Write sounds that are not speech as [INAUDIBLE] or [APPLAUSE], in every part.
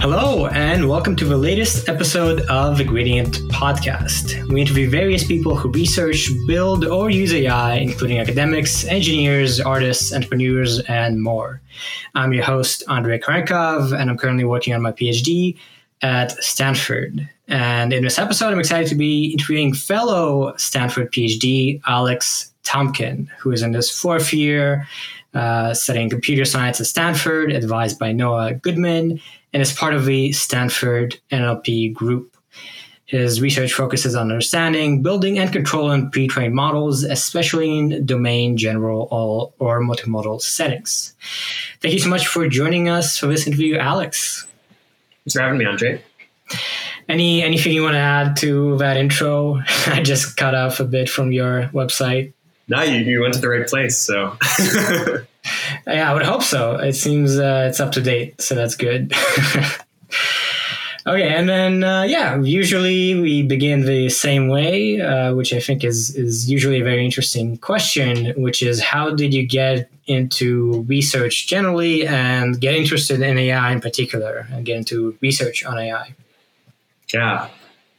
Hello, and welcome to the latest episode of the Gradient Podcast. We interview various people who research, build, or use AI, including academics, engineers, artists, entrepreneurs, and more. I'm your host, Andrei Kurenkov, and I'm currently working on my PhD at Stanford. And in this episode, I'm excited to be interviewing fellow Stanford PhD, Alex Tamkin, who is in his fourth year uh, studying computer science at Stanford, advised by Noah Goodman and is part of the Stanford NLP group. His research focuses on understanding, building, and controlling pre trained models, especially in domain, general, or multimodal settings. Thank you so much for joining us for this interview, Alex. Thanks for having me, Andre. Any anything you want to add to that intro? [LAUGHS] I just cut off a bit from your website. No, you, you went to the right place. So [LAUGHS] yeah, I would hope so. It seems uh, it's up to date, so that's good. [LAUGHS] okay, and then uh, yeah, usually we begin the same way, uh, which I think is is usually a very interesting question, which is how did you get into research generally and get interested in AI in particular, and get into research on AI? Yeah.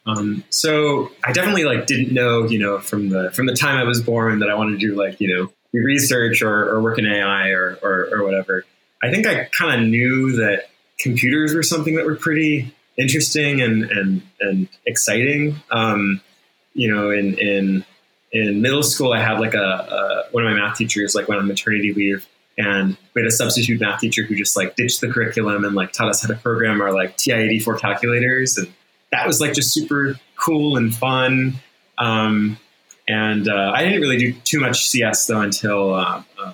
Um, so I definitely like didn't know, you know, from the from the time I was born that I wanted to do like, you know, research or, or work in AI or, or, or whatever, I think I kind of knew that computers were something that were pretty interesting and, and, and exciting. Um, you know, in, in, in middle school, I had like a, a, one of my math teachers like went on maternity leave and we had a substitute math teacher who just like ditched the curriculum and like taught us how to program our like TI-84 calculators. And that was like just super cool and fun. Um, and uh, I didn't really do too much CS though until uh, uh,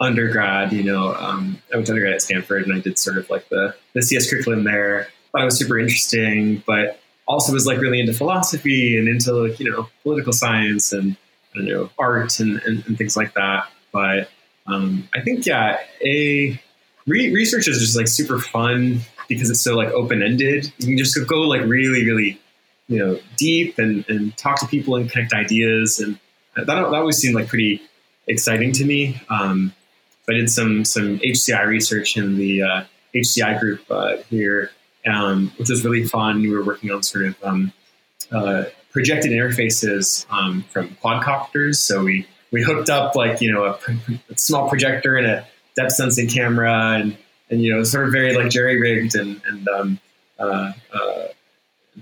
undergrad. You know, um, I went to undergrad at Stanford and I did sort of like the, the CS curriculum there. Thought it was super interesting, but also was like really into philosophy and into like, you know, political science and, I don't know, art and, and, and things like that. But um, I think, yeah, a re- research is just like super fun because it's so like open ended. You can just go like really, really you know deep and, and talk to people and connect ideas. And that, that always seemed like pretty exciting to me. Um, i did some some hci research in the uh, hci group uh, here um, which was really fun. We were working on sort of um, uh, projected interfaces um, from quadcopters. So we we hooked up like you know a, a small projector and a depth sensing camera and and you know sort of very like jerry rigged and and um, uh, uh,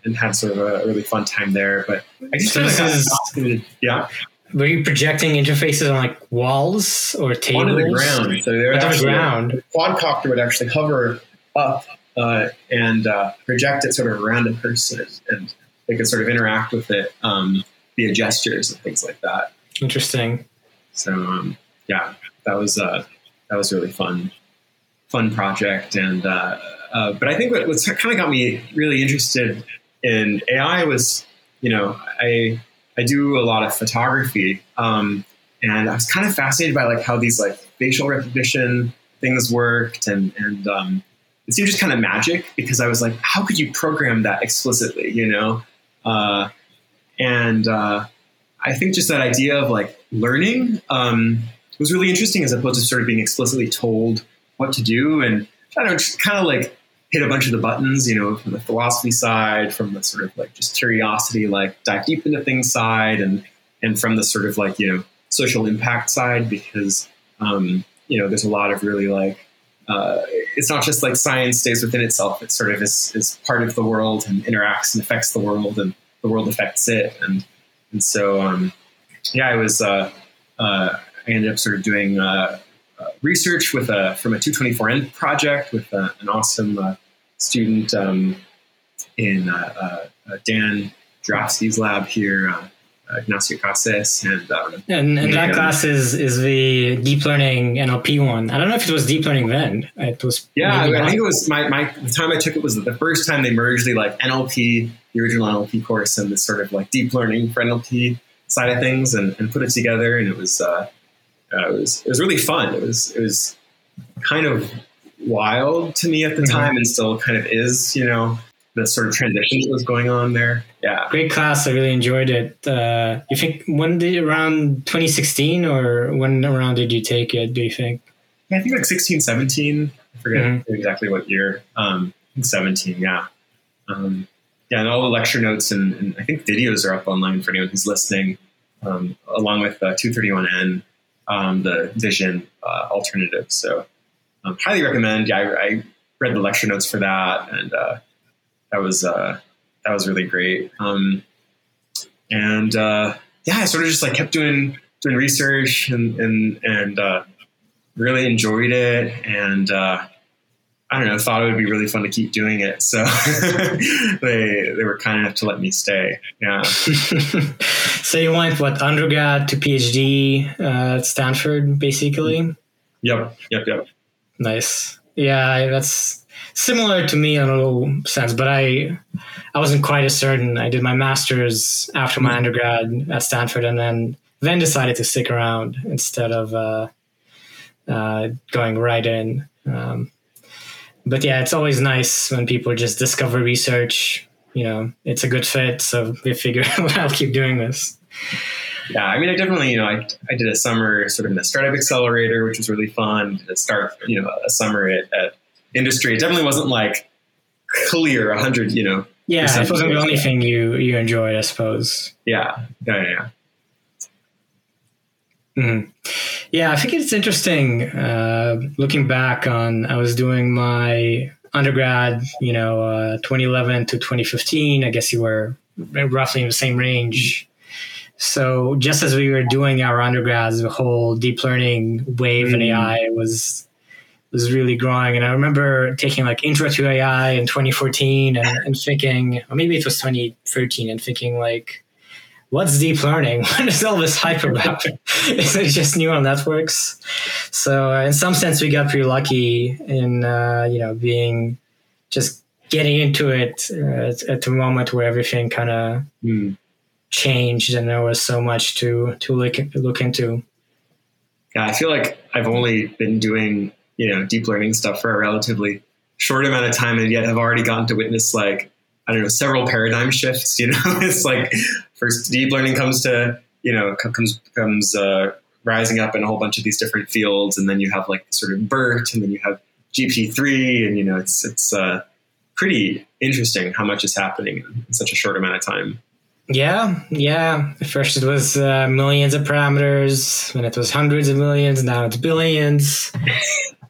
and had sort of a really fun time there. But I just so kind of yeah. Were you projecting interfaces on like walls or tables? On the ground. So they're on the ground. The quadcopter would actually hover up uh, and uh, project it sort of around a person, and they could sort of interact with it um, via gestures and things like that. Interesting. So um, yeah, that was uh, that was really fun, fun project, and uh, uh, but I think what, what's kind of got me really interested and AI was, you know, I I do a lot of photography, um, and I was kind of fascinated by like how these like facial recognition things worked, and and um, it seemed just kind of magic because I was like, how could you program that explicitly, you know? Uh, and uh, I think just that idea of like learning um, was really interesting as opposed to sort of being explicitly told what to do, and I don't know, just kind of like hit a bunch of the buttons, you know, from the philosophy side, from the sort of like just curiosity, like dive deep into things side, and and from the sort of like you know social impact side, because um, you know there's a lot of really like uh, it's not just like science stays within itself; it sort of is is part of the world and interacts and affects the world, and the world affects it, and and so um, yeah, I was uh, uh, I ended up sort of doing. Uh, uh, research with a from a 224N project with uh, an awesome uh, student um, in uh, uh, Dan Jurafsky's lab here, uh, Ignacio Cases, and um, and, and that class is is the deep learning NLP one. I don't know if it was deep learning then. It was yeah. I, think it was my, my the time I took it was the first time they merged the like NLP, the original NLP course, and this sort of like deep learning for NLP side of things, and, and put it together, and it was. Uh, uh, it was it was really fun. It was it was kind of wild to me at the mm-hmm. time and still kind of is, you know, the sort of transition that was going on there. Yeah. Great class. I really enjoyed it. Uh, you think when did around 2016 or when around did you take it? Do you think? I think like 16, 17. I forget mm-hmm. exactly what year. Um, 17, yeah. Um, yeah, and all the lecture notes and, and, I think videos are up online for anyone who's listening, um, along with uh, 231N, um, the vision uh, alternative. So, um, highly recommend. Yeah, I, I, read the lecture notes for that, and uh, that was uh, that was really great. Um, and uh, yeah, I sort of just like kept doing doing research and and and uh, really enjoyed it, and I don't know, thought it would be really fun to keep doing it. So [LAUGHS] they they were kind enough to let me stay. Yeah. [LAUGHS] so you went what undergrad to PhD uh, at Stanford, basically. Yep. Yep. Yep. Nice. Yeah, that's similar to me in a little sense, but I I wasn't quite as certain. I did my master's after my undergrad at Stanford, and then then decided to stick around instead of uh, uh, going right in. Um, but yeah, it's always nice when people just discover research. You know, it's a good fit, so they figure [LAUGHS] well, I'll keep doing this. Yeah, I mean, I definitely, you know, I, I did a summer sort of in the startup accelerator, which was really fun. To start, you know, a summer at, at industry. It definitely wasn't like clear hundred, you know. Yeah, it wasn't the only thing you you enjoyed, I suppose. Yeah, yeah, yeah. Mm-hmm. Yeah, I think it's interesting uh, looking back on. I was doing my undergrad, you know, uh, 2011 to 2015. I guess you were roughly in the same range. So just as we were doing our undergrads, the whole deep learning wave mm. in AI was was really growing. And I remember taking like intro to AI in 2014 and, and thinking, or maybe it was 2013, and thinking like, what's deep learning? [LAUGHS] What is all this hype about? [LAUGHS] is it just neural networks? So uh, in some sense, we got pretty lucky in uh, you know being just getting into it uh, at, at, the moment where everything kind of mm. Changed and there was so much to to look look into. Yeah, I feel like I've only been doing you know deep learning stuff for a relatively short amount of time, and yet have already gotten to witness like I don't know several paradigm shifts. You know, [LAUGHS] it's like first deep learning comes to you know comes comes uh, rising up in a whole bunch of these different fields, and then you have like sort of BERT, and then you have GPT three, and you know it's it's uh, pretty interesting how much is happening in such a short amount of time. Yeah, yeah. First it was uh, millions of parameters, and it was hundreds of millions, now it's billions. [LAUGHS]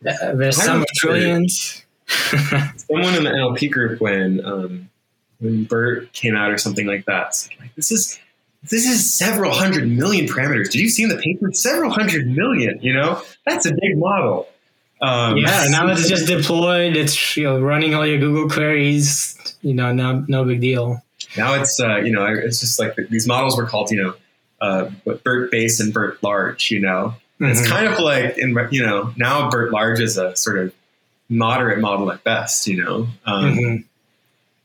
uh, there's some trillions. [LAUGHS] Someone in the NLP group when um, when BERT came out or something like that. Like, this is this is several hundred million parameters. Did you see in the paper? Several hundred million. You know, that's a big model. Um, yeah, now it's just deployed. It's you know running all your Google queries. You know, no no big deal. Now it's uh, you know it's just like these models were called you know uh, BERT base and BERT large. You know, mm-hmm. it's kind of like in you know now BERT large is a sort of moderate model at best. You know. Um, mm-hmm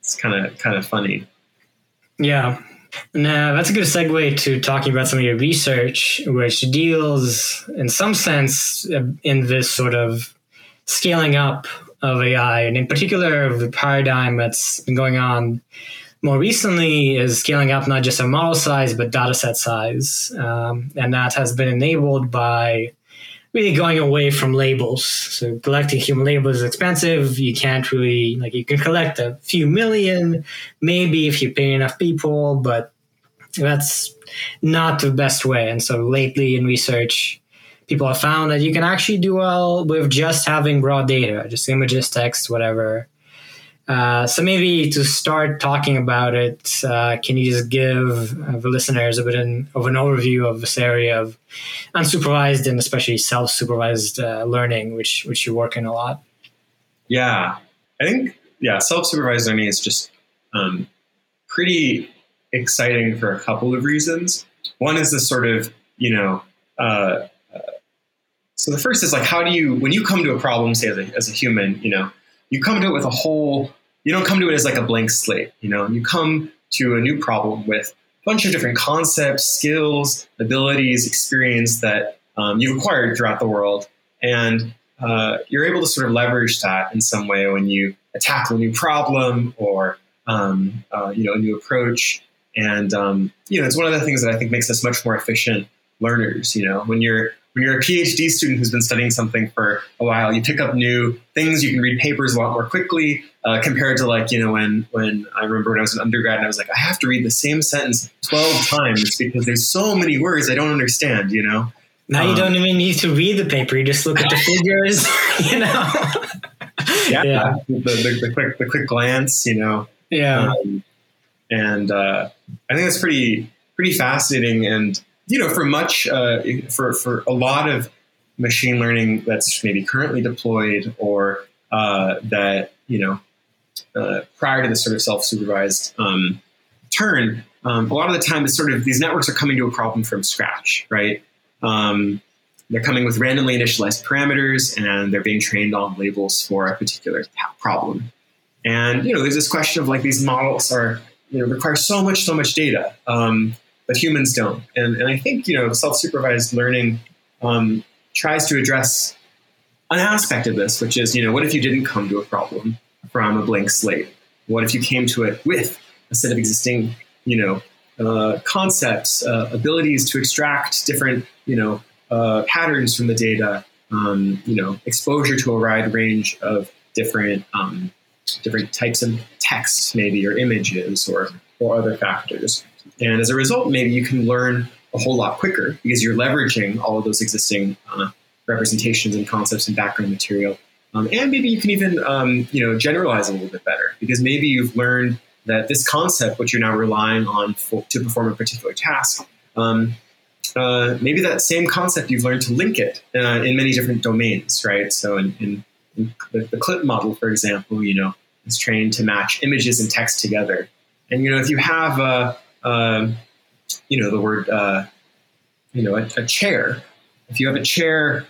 it's kind of kind of funny. Yeah. Now that's a good segue to talking about some of your research, which deals, in some sense, in this sort of scaling up of AI, and in particular, the paradigm that's been going on more recently is scaling up not just a model size but data set size, um, and that has been enabled by really going away from labels. So collecting human labels is expensive. You can't really like you can collect a few million, maybe if you pay enough people, but that's not the best way. And so lately in research, people have found that you can actually do well with just having raw data, just images, text, whatever. Uh, so maybe to start talking about it, uh, can you just give uh, the listeners a bit in, of an overview of this area of unsupervised and especially self-supervised uh, learning, which which you work in a lot? Yeah, I think yeah, self-supervised learning is just um, pretty exciting for a couple of reasons. One is this sort of you know. Uh, so the first is like, how do you, when you come to a problem, say as a, as a human, you know, you come to it with a whole you don't come to it as like a blank slate you know? You come to a new problem with a bunch of different concepts skills abilities experience that um, you've acquired throughout the world. And uh, you're able to sort of leverage that in some way when you tackle a new problem or um, uh, you know a new approach. And um, you know it's one of the things that i think makes us much more efficient learners you know? When you're when you're a PhD student who's been studying something for a while, you pick up new things. You can read papers a lot more quickly uh, compared to like you know when when I remember when I was an undergrad and I was like I have to read the same sentence twelve times because there's so many words I don't understand. You know. Now um, you don't even need to read the paper; you just look at the [LAUGHS] figures. [LAUGHS] You know. yeah, yeah. The, the, the, quick the quick glance. You know. Yeah. Um, and uh, I think that's pretty pretty fascinating and you know, for much, uh, for, for a lot of machine learning that's maybe currently deployed or uh, that, you know, uh, prior to the sort of self-supervised um, turn, um, a lot of the time it's sort of these networks are coming to a problem from scratch, right? Um, they're coming with randomly initialized parameters and they're being trained on labels for a particular problem. And, you know, there's this question of like these models are, you know, require so much, so much data. Um, but humans don't. And, and I think, you know, self-supervised learning um, tries to address an aspect of this, which is, you know, what if you didn't come to a problem from a blank slate? What if you came to it with a set of existing, you know, uh, concepts, uh, abilities to extract different, you know, uh, patterns from the data, um, you know, exposure to a wide range of different um, different types of text, maybe or images or or other factors. And as a result, maybe you can learn a whole lot quicker because you're leveraging all of those existing uh, representations and concepts and background material. Um, and maybe you can even um, you know generalize a little bit better because maybe you've learned that this concept, which you're now relying on for, to perform a particular task, um, uh, maybe that same concept you've learned to link it uh, in many different domains, right? So in, in, in the, the, CLIP model, for example, you know, is trained to match images and text together. And you know, if you have a um, you know, the word, uh, you know, a, a, chair. If you have a chair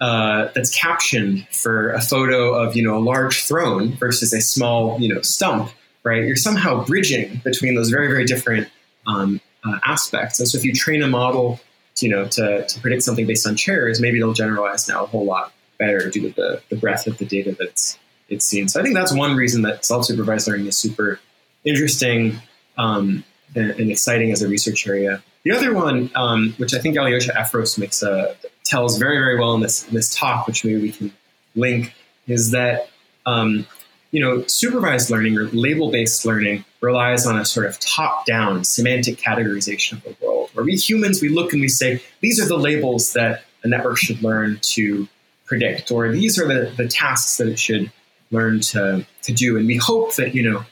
uh, that's captioned for a photo of, you know, a large throne versus a small, you know, stump, right? You're somehow bridging between those very, very different um, uh, aspects. And so if you train a model, you know, to, to predict something based on chairs, maybe it'll generalize now a whole lot better due to the, the breadth of the data that's it's seen. So I think that's one reason that self-supervised learning is super interesting. Um, and, exciting as a research area. The other one, um, which I think Alyosha Efros makes a, tells very, very well in this, in this talk, which maybe we can link, is that um, you know supervised learning or label-based learning relies on a sort of top-down semantic categorization of the world, where we humans we look and we say these are the labels that a network should learn to predict, or these are the, the tasks that it should learn to, to do, and we hope that you know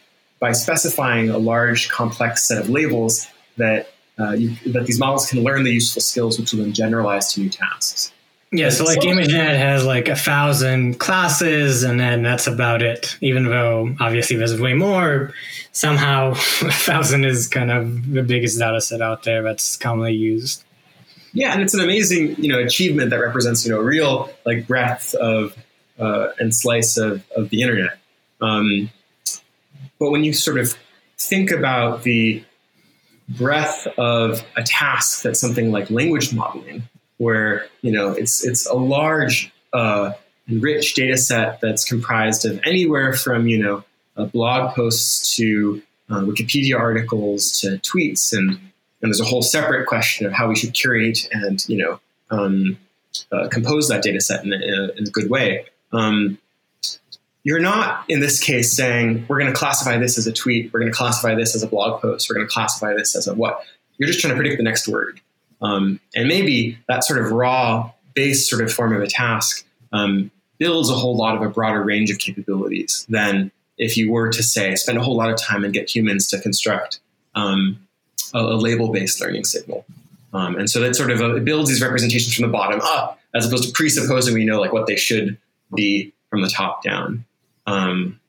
by specifying a large, complex set of labels that uh, you, that these models can learn the useful skills, which will then generalize to new tasks. Yeah, so like ImageNet has like a thousand classes, and then that's about it. Even though obviously there's way more, somehow [LAUGHS] a thousand is kind of the biggest data set out there that's commonly used. Yeah, and it's an amazing you know achievement that represents you know a real like breadth of uh, and slice of, of the internet. Um, but when you sort of think about the breadth of a task that's something like language modeling, where you know it's it's a large, uh, rich data set that's comprised of anywhere from you know blog posts to uh, Wikipedia articles to tweets, and and there's a whole separate question of how we should curate and you know um, uh, compose that data set in a, in a good way. Um, you're not in this case saying we're going to classify this as a tweet. We're going to classify this as a blog post. We're going to classify this as a what. You're just trying to predict the next word. Um, and maybe that sort of raw base sort of form of a task um, builds a whole lot of a broader range of capabilities than if you were to say spend a whole lot of time and get humans to construct um, a, a label-based learning signal. Um, and so that sort of uh, builds these representations from the bottom up as opposed to presupposing we know like what they should be from the top down um,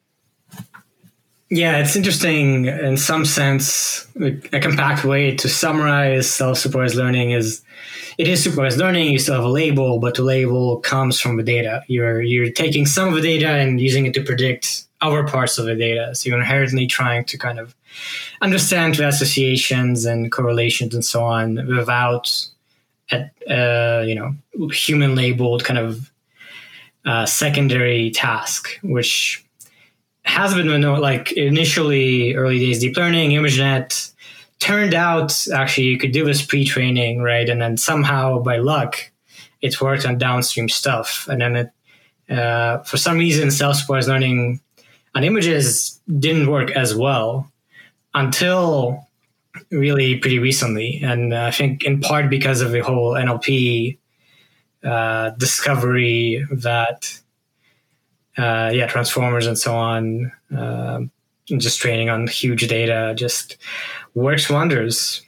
yeah, it's interesting in some sense. A compact way to summarize self-supervised learning is it is supervised learning. You still have a label, but the label comes from the data. You're you're taking some of the data and using it to predict other parts of the data. So you're inherently trying to kind of understand the associations and correlations and so on without, at, uh, you know, human labeled kind of uh, secondary task, which has been like initially early days deep learning, ImageNet turned out actually you could do this pre-training, right? And then somehow by luck, it worked on downstream stuff, and then it, uh, for some reason, self-supervised learning on images didn't work as well until really pretty recently, and I think in part because of the whole NLP uh, discovery that uh, yeah transformers and so on uh, just training on huge data just works wonders.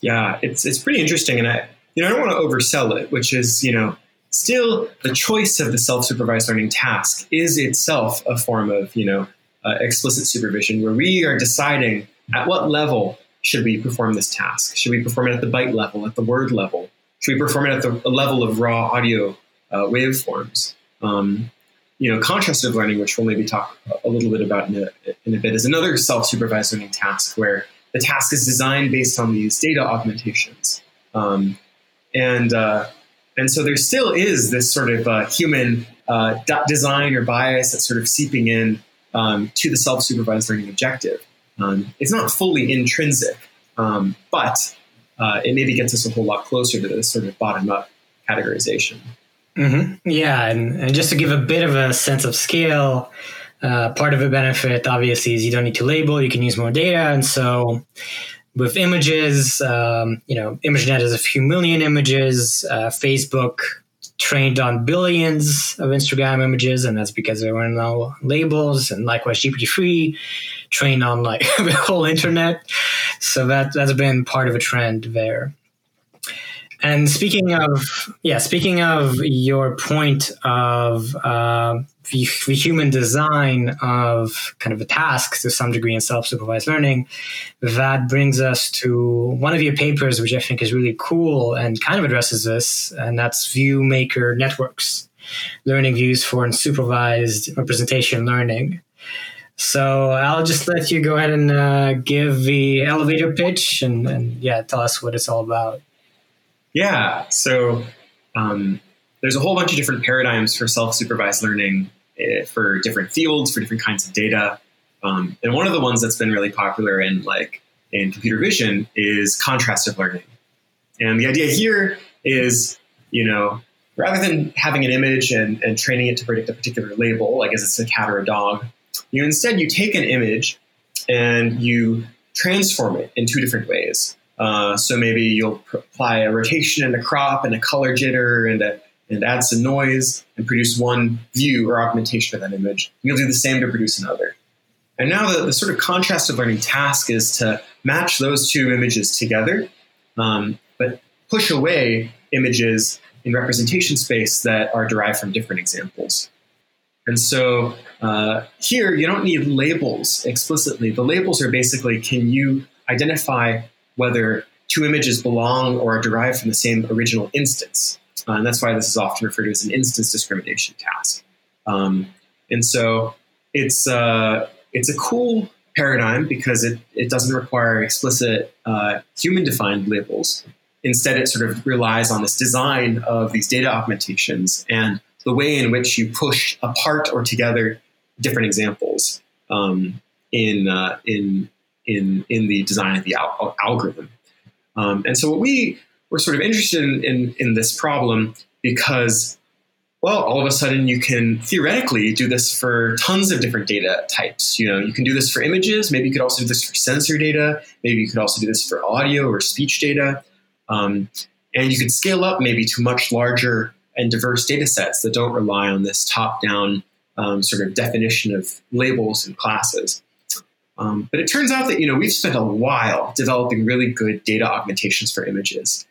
Yeah it's it's pretty interesting and i you know i don't want to oversell it which is you know still the choice of the self-supervised learning task is itself a form of you know uh, explicit supervision where we are deciding at what level should we perform this task? Should we perform it at the byte level at the word level we perform it at the level of raw audio uh, waveforms um, you know, contrastive learning, which we'll maybe talk a little bit about in a, in a bit, is another self-supervised learning task where the task is designed based on these data augmentations. Um, and, uh, and so there still is this sort of uh, human uh, design or bias that's sort of seeping in um, to the self-supervised learning objective. Um, it's not fully intrinsic, um, but uh, it maybe gets us a whole lot closer to this sort of bottom-up categorization. Mm-hmm. Yeah, and, and just to give a bit of a sense of scale, uh, part of the benefit obviously is you don't need to label, you can use more data. And so with images, um, you know, ImageNet has a few million images. Uh, Facebook trained on billions of Instagram images, and that's because there were no labels. And likewise, GPT-3 trained on like [LAUGHS] the whole internet. So that, that's been part of a trend there. And speaking of, yeah, speaking of your point of uh, the, human design of kind of a task to some degree in self-supervised learning, that brings us to one of your papers, which I think is really cool and kind of addresses this, and that's ViewMaker networks, learning views for unsupervised representation learning. So I'll just let you go ahead and uh, give the elevator pitch and, and yeah, tell us what it's all about. Yeah. So um, there's a whole bunch of different paradigms for self-supervised learning uh, for different fields, for different kinds of data. Um, and one of the ones that's been really popular in like in computer vision is contrastive learning. And the idea here is, you know, rather than having an image and, and training it to predict a particular label, like as it's a cat or a dog, you instead you take an image and you transform it in two different ways. Uh, so maybe you'll apply a rotation and a crop and a color jitter and a, and add some noise and produce one view or augmentation of that image. You'll do the same to produce another. And now the, the sort of contrastive learning task is to match those two images together, um, but push away images in representation space that are derived from different examples. And so uh, here, you don't need labels explicitly. The labels are basically can you identify whether two images belong or are derived from the same original instance. Uh, and that's why this is often referred to as an instance discrimination task. Um, and so it's, uh, it's a cool paradigm because it, it doesn't require explicit uh, human defined labels. Instead, it sort of relies on this design of these data augmentations and the way in which you push apart or together different examples um, in, uh, in, in in the design of the al- algorithm. Um, and so what we were sort of interested in, in, in this problem because well, all of a sudden you can theoretically do this for tons of different data types. You know, you can do this for images. Maybe you could also do this for sensor data. Maybe you could also do this for audio or speech data. Um, and you could scale up maybe to much larger and diverse data sets that don't rely on this top-down um, sort of definition of labels and classes. Um, but it turns out that you know we've spent a while developing really good data augmentations for images,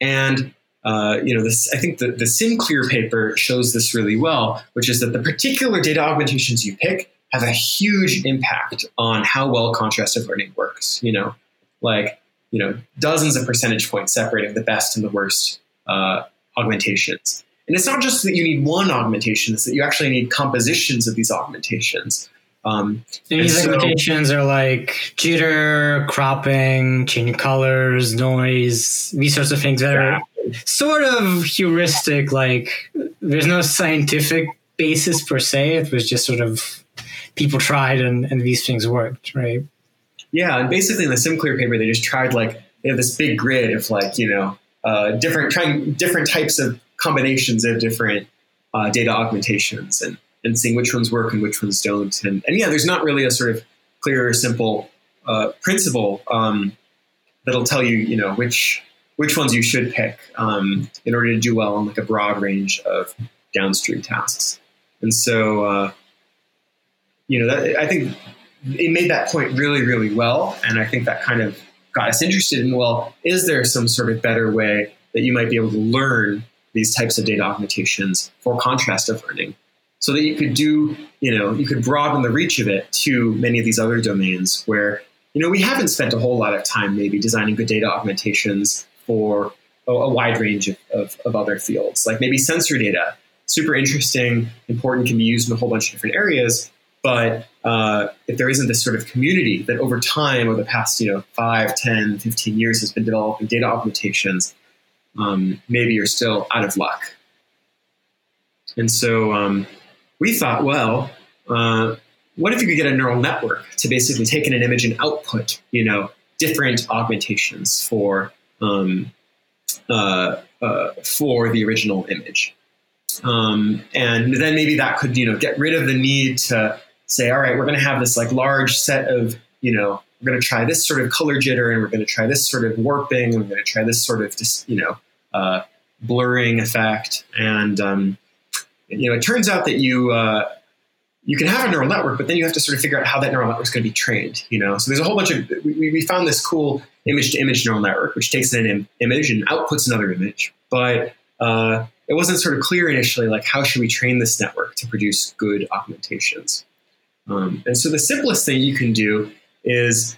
and uh, you know this. I think the, the SimCLR paper shows this really well, which is that the particular data augmentations you pick have a huge impact on how well contrastive learning works. You know, like you know dozens of percentage points separating the best and the worst uh, augmentations. And it's not just that you need one augmentation; it's that you actually need compositions of these augmentations. Um, these so, limitations are like jitter, cropping, changing colors, noise, these sorts of things that yeah. are sort of heuristic. Like there's no scientific basis per se. It was just sort of people tried and, and these things worked, right? Yeah, and basically in the SimCLR paper, they just tried like they have this big grid of like you know uh, different trying different types of combinations of different uh, data augmentations and, and seeing which ones work and which ones don't. And, and yeah, there's not really a sort of clear or simple uh, principle um, that'll tell you, you know, which which ones you should pick um, in order to do well on like a broad range of downstream tasks. And so, uh, you know, that, I think it made that point really, really well. And I think that kind of got us interested in, well, is there some sort of better way that you might be able to learn these types of data augmentations for contrastive learning so that you could do, you know, you could broaden the reach of it to many of these other domains where, you know, we haven't spent a whole lot of time maybe designing good data augmentations for a, a wide range of, of, of other fields, like maybe sensor data. Super interesting, important, can be used in a whole bunch of different areas. But uh, if there isn't this sort of community that over time, over the past you know 5, 10, 15 years has been developing data augmentations, um, maybe you're still out of luck. And so um, we thought, well, uh, what if you could get a neural network to basically take in an image and output, you know, different augmentations for um, uh, uh, for the original image, um, and then maybe that could, you know, get rid of the need to say, all right, we're going to have this like large set of, you know, we're going to try this sort of color jitter, and we're going to try this sort of warping, and we're going to try this sort of, just, you know, uh, blurring effect. And um, you know, it turns out that you uh, you can have a neural network, but then you have to sort of figure out how that neural network is going to be trained. You know, so there's a whole bunch of we, we found this cool image to image neural network, which takes in an Im- image and outputs another image, but uh, it wasn't sort of clear initially, like how should we train this network to produce good augmentations. Um, and so the simplest thing you can do is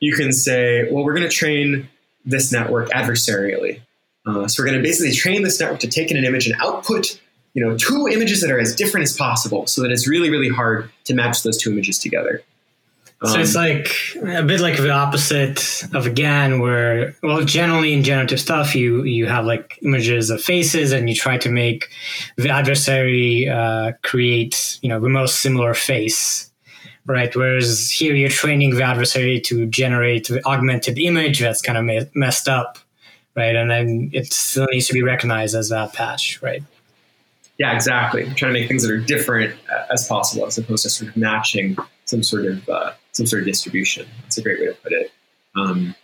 you can say, well, we're going to train this network adversarially. Uh, so we're going to basically train this network to take in an image and output, you know, two images that are as different as possible, so that it's really, really hard to match those two images together. Um, so it's like a bit like the opposite of GAN, where well, generally in generative stuff, you you have like images of faces, and you try to make the adversary uh, create you know the most similar face, right? Whereas here you're training the adversary to generate the augmented image that's kind of messed up right? And then it still needs to be recognized as that patch, right? Yeah, exactly. trying to make things that are different as possible, as opposed to sort of matching some sort of uh, some sort of distribution. That's a great way to put it. Um,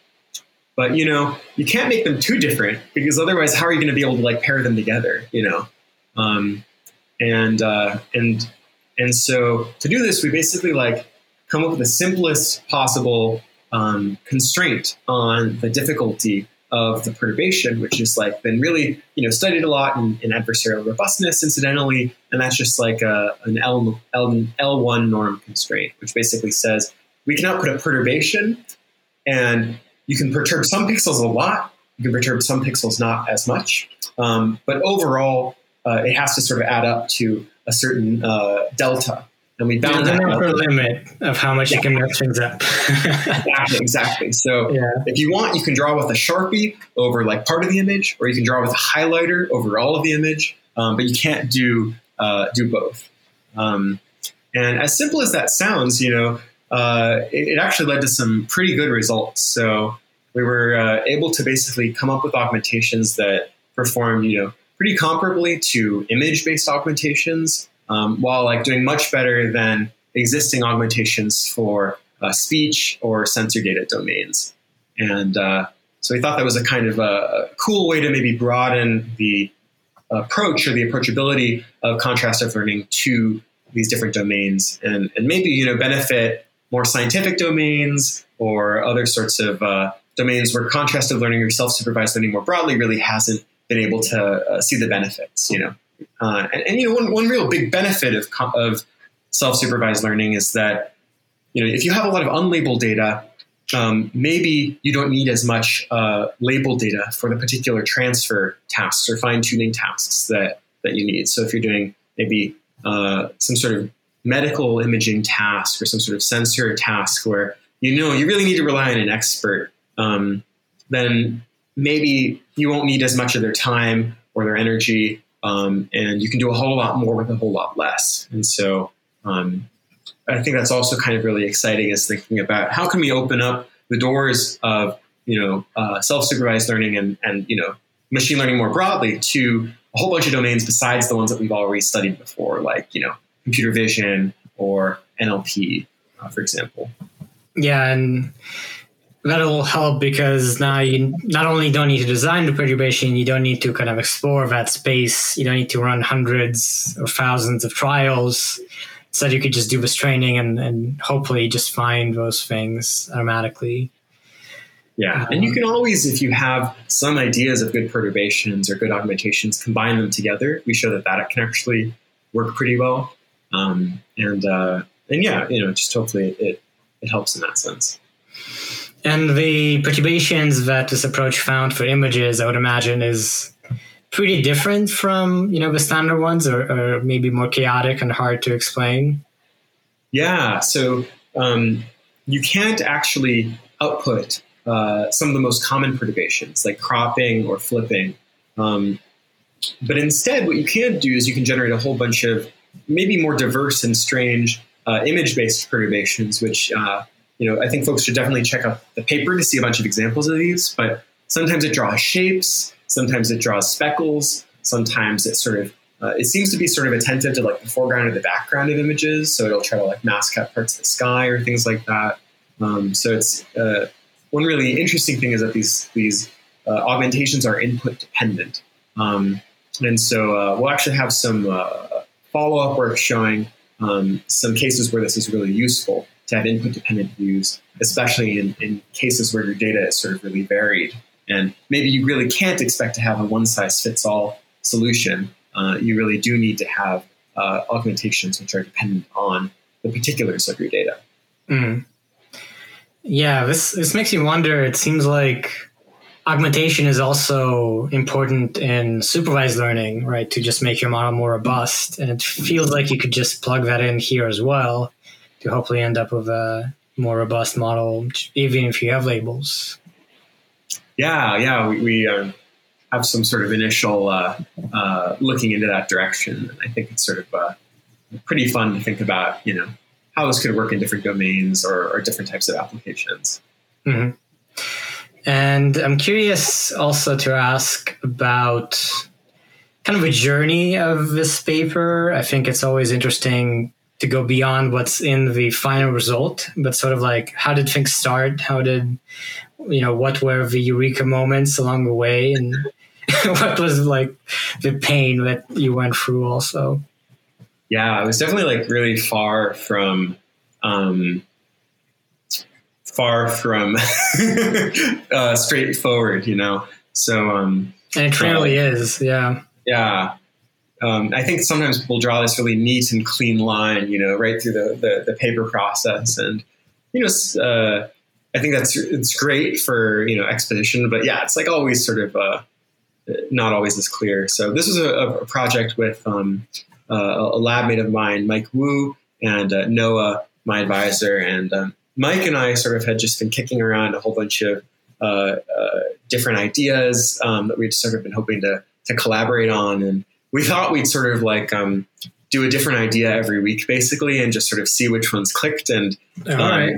but you know, you can't make them too different because otherwise, how are you going to be able to like pair them together? You know, um, and uh, and and so to do this, we basically like come up with the simplest possible um, constraint on the difficulty of the perturbation, which is like been really you know studied a lot in, in adversarial robustness, incidentally, and that's just like a, an L, L, L1 norm constraint, which basically says we can output a perturbation, and you can perturb some pixels a lot, you can perturb some pixels not as much, um, but overall uh, it has to sort of add up to a certain uh, delta and we found There's an upper limit of how much yeah. you can mess things up. exactly, exactly. So [LAUGHS] yeah. if you want, you can draw with a sharpie over like part of the image, or you can draw with a highlighter over all of the image. Um, but you can't do uh, do both. Um, and as simple as that sounds, you know, uh, it, it, actually led to some pretty good results. So we were uh, able to basically come up with augmentations that perform, you know, pretty comparably to image-based augmentations um, while like doing much better than existing augmentations for uh, speech or sensor data domains. And uh, so we thought that was a kind of a, cool way to maybe broaden the approach or the approachability of contrastive learning to these different domains and, and maybe you know benefit more scientific domains or other sorts of uh, domains where contrastive learning or self-supervised learning more broadly really hasn't been able to uh, see the benefits you know uh, and, and, you know, one, one real big benefit of, of self-supervised learning is that, you know, if you have a lot of unlabeled data, um, maybe you don't need as much uh, labeled data for the particular transfer tasks or fine-tuning tasks that, that you need. So if you're doing maybe uh, some sort of medical imaging task or some sort of sensor task where you know you really need to rely on an expert, um, then maybe you won't need as much of their time or their energy um, and you can do a whole lot more with a whole lot less. And so um, I think that's also kind of really exciting is thinking about how can we open up the doors of you know uh, self-supervised learning and and you know machine learning more broadly to a whole bunch of domains besides the ones that we've already studied before, like you know computer vision or NLP, uh, for example. Yeah, and that'll help because now you not only don't need to design the perturbation, you don't need to kind of explore that space. You don't need to run hundreds or thousands of trials. So you could just do this training and, and hopefully just find those things automatically. Yeah, and you can always, if you have some ideas of good perturbations or good augmentations, combine them together. We show that that can actually work pretty well, um, and uh, and yeah, you know, just hopefully it it helps in that sense. And the perturbations that this approach found for images, I would imagine, is pretty different from you know the standard ones, or, or maybe more chaotic and hard to explain. Yeah, so um, you can't actually output uh, some of the most common perturbations, like cropping or flipping. Um, but instead, what you can do is you can generate a whole bunch of maybe more diverse and strange uh, image-based perturbations, which uh, you know, I think folks should definitely check out the paper to see a bunch of examples of these. But sometimes it draws shapes, sometimes it draws speckles, sometimes it sort of uh, it seems to be sort of attentive to like the foreground or the background of images. So it'll try to like mask out parts of the sky or things like that. Um, so it's uh, one really interesting thing is that these these uh, augmentations are input dependent, um, and so uh, we'll actually have some uh, follow up work showing um, some cases where this is really useful to have input dependent views, especially in, in cases where your data is sort of really varied. And maybe you really can't expect to have a one size fits all solution. Uh, you really do need to have uh, augmentations which are dependent on the particulars of your data. Mm. Yeah, this this makes me wonder. It seems like augmentation is also important in supervised learning, right? To just make your model more robust, and it feels like you could just plug that in here as well to hopefully end up with a more robust model, even if you have labels. Yeah, yeah, we, we um, have some sort of initial uh, uh, looking into that direction. I think it's sort of uh, pretty fun to think about, you know, how this could work in different domains or, or different types of applications. Mm-hmm. And I'm curious also to ask about kind of a journey of this paper. I think it's always interesting to go beyond what's in the final result, but sort of like how did things start? How did you know what were the eureka moments along the way, and [LAUGHS] what was like the pain that you went through also? Yeah, I was definitely like really far from um, far from [LAUGHS] uh, straightforward, you know. So um, and it really uh, is, yeah. Yeah, um, I think sometimes we'll draw this really neat and clean line, you know, right through the, the, the paper process. And, you know, uh, I think that's, it's great for, you know, expedition, but yeah, it's like always sort of, uh, not always as clear. So this was a, a project with, um, uh, a lab mate of mine, Mike Wu and uh, Noah, my advisor. And, um, Mike and I sort of had just been kicking around a whole bunch of, uh, uh, different ideas, um, that we'd sort of been hoping to, to collaborate on. And, we thought we'd sort of like um, do a different idea every week, basically, and just sort of see which ones clicked. And um, right.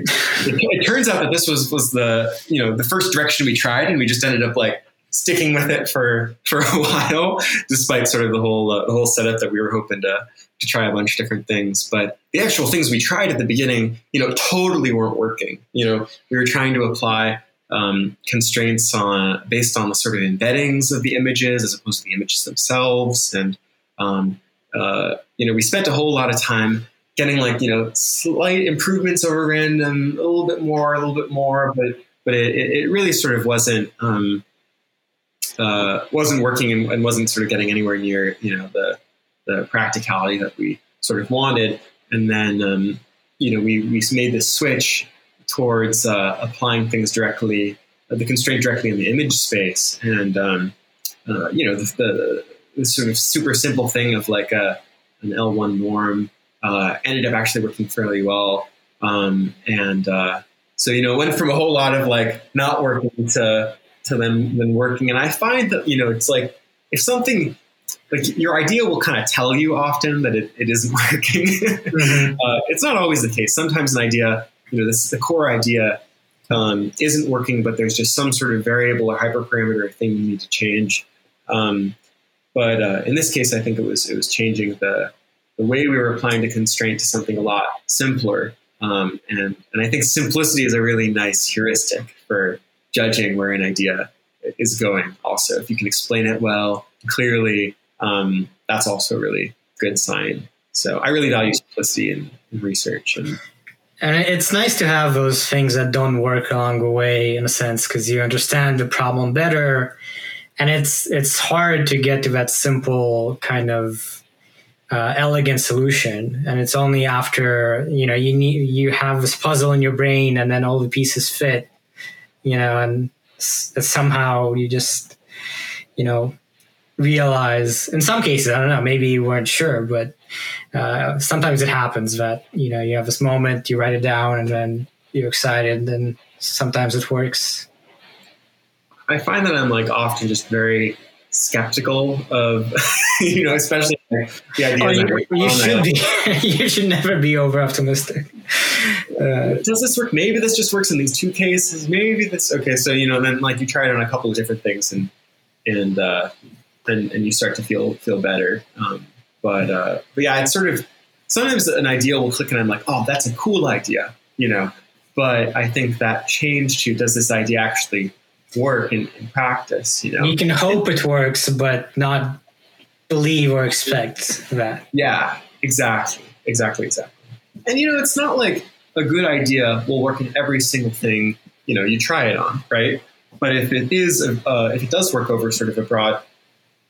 it, it, turns out that this was was the you know the first direction we tried, and we just ended up like sticking with it for for a [LAUGHS] while, despite sort of the whole uh, the whole setup that we were hoping to to try a bunch of different things. But the actual things we tried at the beginning, you know, totally weren't working. You know, we were trying to apply um, constraints on based on the sort of embeddings of the images as opposed to the images themselves. And um, uh, you know, we spent a whole lot of time getting like you know slight improvements over random, a little bit more, a little bit more, but but it, it really sort of wasn't um, uh, wasn't working and, and, wasn't sort of getting anywhere near you know the the practicality that we sort of wanted. And then um, you know we we made this switch towards uh, applying things directly, uh, the constraint directly in the image space. And, um, uh, you know, the, the, the, sort of super simple thing of like a, an L1 norm uh, ended up actually working fairly well. Um, and uh, so, you know, it went from a whole lot of like not working to, to them, then working. And I find that, you know, it's like if something like your idea will kind of tell you often that it, it isn't [LAUGHS] working. mm-hmm. uh, it's not always the case. Sometimes an idea you know, this the core idea um, isn't working, but there's just some sort of variable or hyperparameter thing you need to change. Um, but uh, in this case, I think it was it was changing the the way we were applying the constraint to something a lot simpler. Um, and and I think simplicity is a really nice heuristic for judging where an idea is going. Also, if you can explain it well, clearly, um, that's also a really good sign. So I really value simplicity in, in research and and it's nice to have those things that don't work along the way in a sense because you understand the problem better. And it's it's hard to get to that simple kind of uh, elegant solution. And it's only after you know you need you have this puzzle in your brain and then all the pieces fit you know and somehow you just you know realize in some cases i don't know maybe you weren't sure but uh, sometimes it happens that you know you have this moment you write it down and then you're excited and sometimes it works. I find that i'm like often just very skeptical of [LAUGHS] you know especially the idea oh, you, you should be [LAUGHS] you should never be over optimistic uh, does this work? Maybe this just works in these two cases. Maybe this okay so you know then like you try it on a couple of different things and and uh and, and you start to feel feel better. Um, but uh, but yeah, it's sort of sometimes an idea will click and I'm like, oh, that's a cool idea, you know. But I think that change to does this idea actually work in, in practice? You know, you can hope it works, but not believe or expect that. Yeah, exactly, exactly, exactly. And you know, it's not like a good idea will work in every single thing you know you try it on, right? But if it is, uh, if it does work over sort of a broad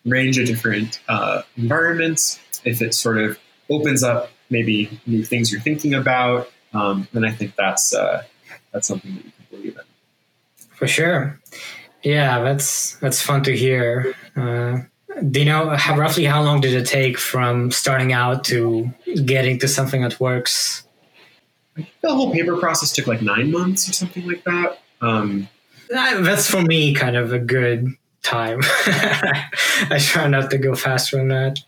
range of different uh, environments, if it sort of opens up maybe new things you're thinking about, um, then I think that's uh, that's something that you can believe in. For sure, yeah, that's that's fun to hear. Uh, do you know how, roughly how long did it take from starting out to getting to something that works? The whole paper process took like nine months or something like that. Um, that's for me kind of a good time. [LAUGHS] I try not to go faster than that.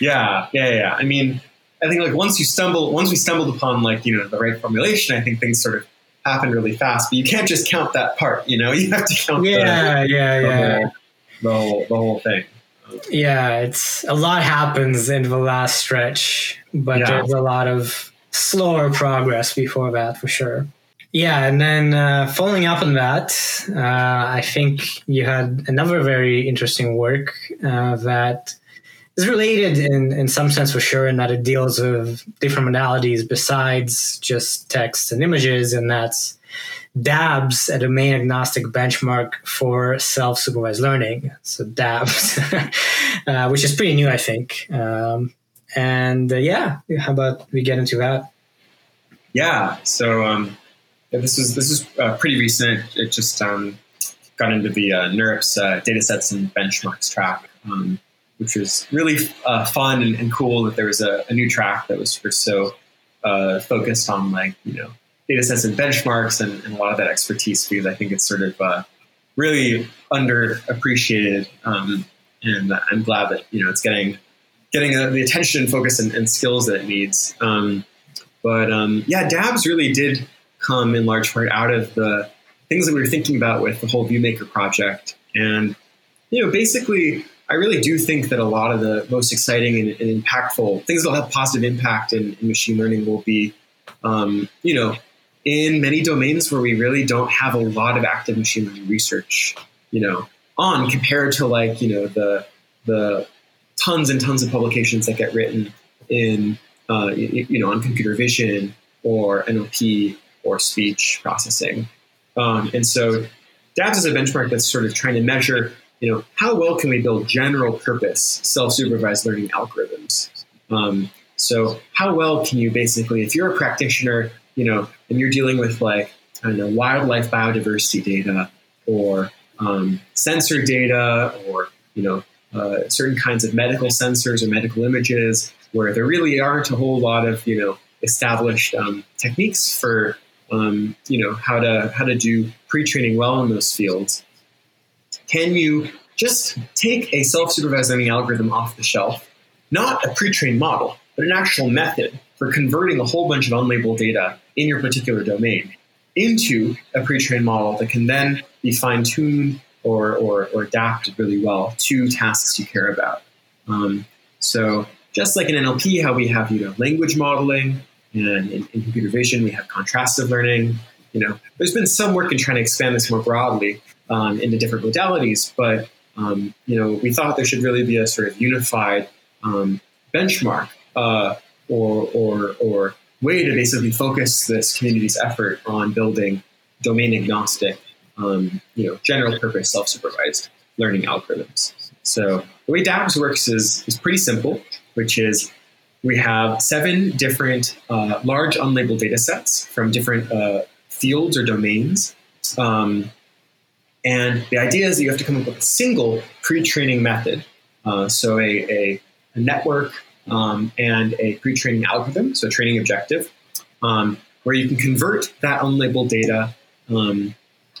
Yeah, yeah, yeah. I mean, I think like once you stumble, once we stumbled upon like you know the right formulation, I think things sort of happen really fast. But you can't just count that part. You know, [LAUGHS] you have to count. Yeah, the, yeah, the yeah. Whole, the whole, the whole thing. Yeah, it's a lot happens in the last stretch, but yeah. there's a lot of slower progress before that for sure. Yeah, and then uh, following up on that, uh, I think you had another very interesting work uh, that is related in, in some sense for sure, in that it deals with different modalities besides just text and images, and that's DABS, at a domain agnostic benchmark for self supervised learning. So DABS, [LAUGHS] uh, which is pretty new, I think. Um, and uh, yeah, how about we get into that? Yeah. So um, yeah, this is this is uh, pretty recent. It just um, got into the uh, NeurIPS uh, datasets and benchmarks track, um, which was really uh, fun and, and, cool that there was a, a, new track that was so uh, focused on like you know datasets and benchmarks and, and, a lot of that expertise because I think it's sort of uh, really underappreciated, um, and I'm glad that you know it's getting getting uh, the attention, focus, and, and, skills that it needs. Um, but um, yeah, DABS really did come in large part out of the things that we were thinking about with the whole ViewMaker project. And, you know, basically, I really do think that a lot of the most exciting and, and impactful things that will have positive impact in, in machine learning will be, um, you know, in many domains where we really don't have a lot of active machine learning research, you know, on compared to like, you know, the, the tons and tons of publications that get written in, uh, you, you know, on computer vision or NLP or speech processing. Um, and so DABS is a benchmark that's sort of trying to measure, you know, how well can we build general purpose self-supervised learning algorithms? Um, so how well can you basically, if you're a practitioner, you know, and you're dealing with like, I don't know, wildlife biodiversity data or um, sensor data or, you know, uh, certain kinds of medical sensors or medical images where there really aren't a whole lot of, you know, established um, techniques for um, you know how to how to do pre-training well in those fields. Can you just take a self-supervised learning algorithm off the shelf not a pre-trained model but an actual method for converting a whole bunch of unlabeled data in your particular domain into a pre-trained model that can then be fine-tuned or, or, or adapted really well to tasks you care about? Um, so just like in NLP, how we have you know language modeling, and in, in, computer vision we have contrastive learning. You know, there's been some work in trying to expand this more broadly um, into different modalities, but um, you know, we thought there should really be a sort of unified um, benchmark uh, or, or, or way to basically focus this community's effort on building domain agnostic, um, you know, general purpose self supervised learning algorithms. So the way DABS works is, is pretty simple, which is we have seven different uh, large unlabeled data sets from different uh, fields or domains. Um, and the idea is that you have to come up with a single pre-training method. Uh, so a, a, a network um, and a pre-training algorithm, so a training objective, um, where you can convert that unlabeled data um,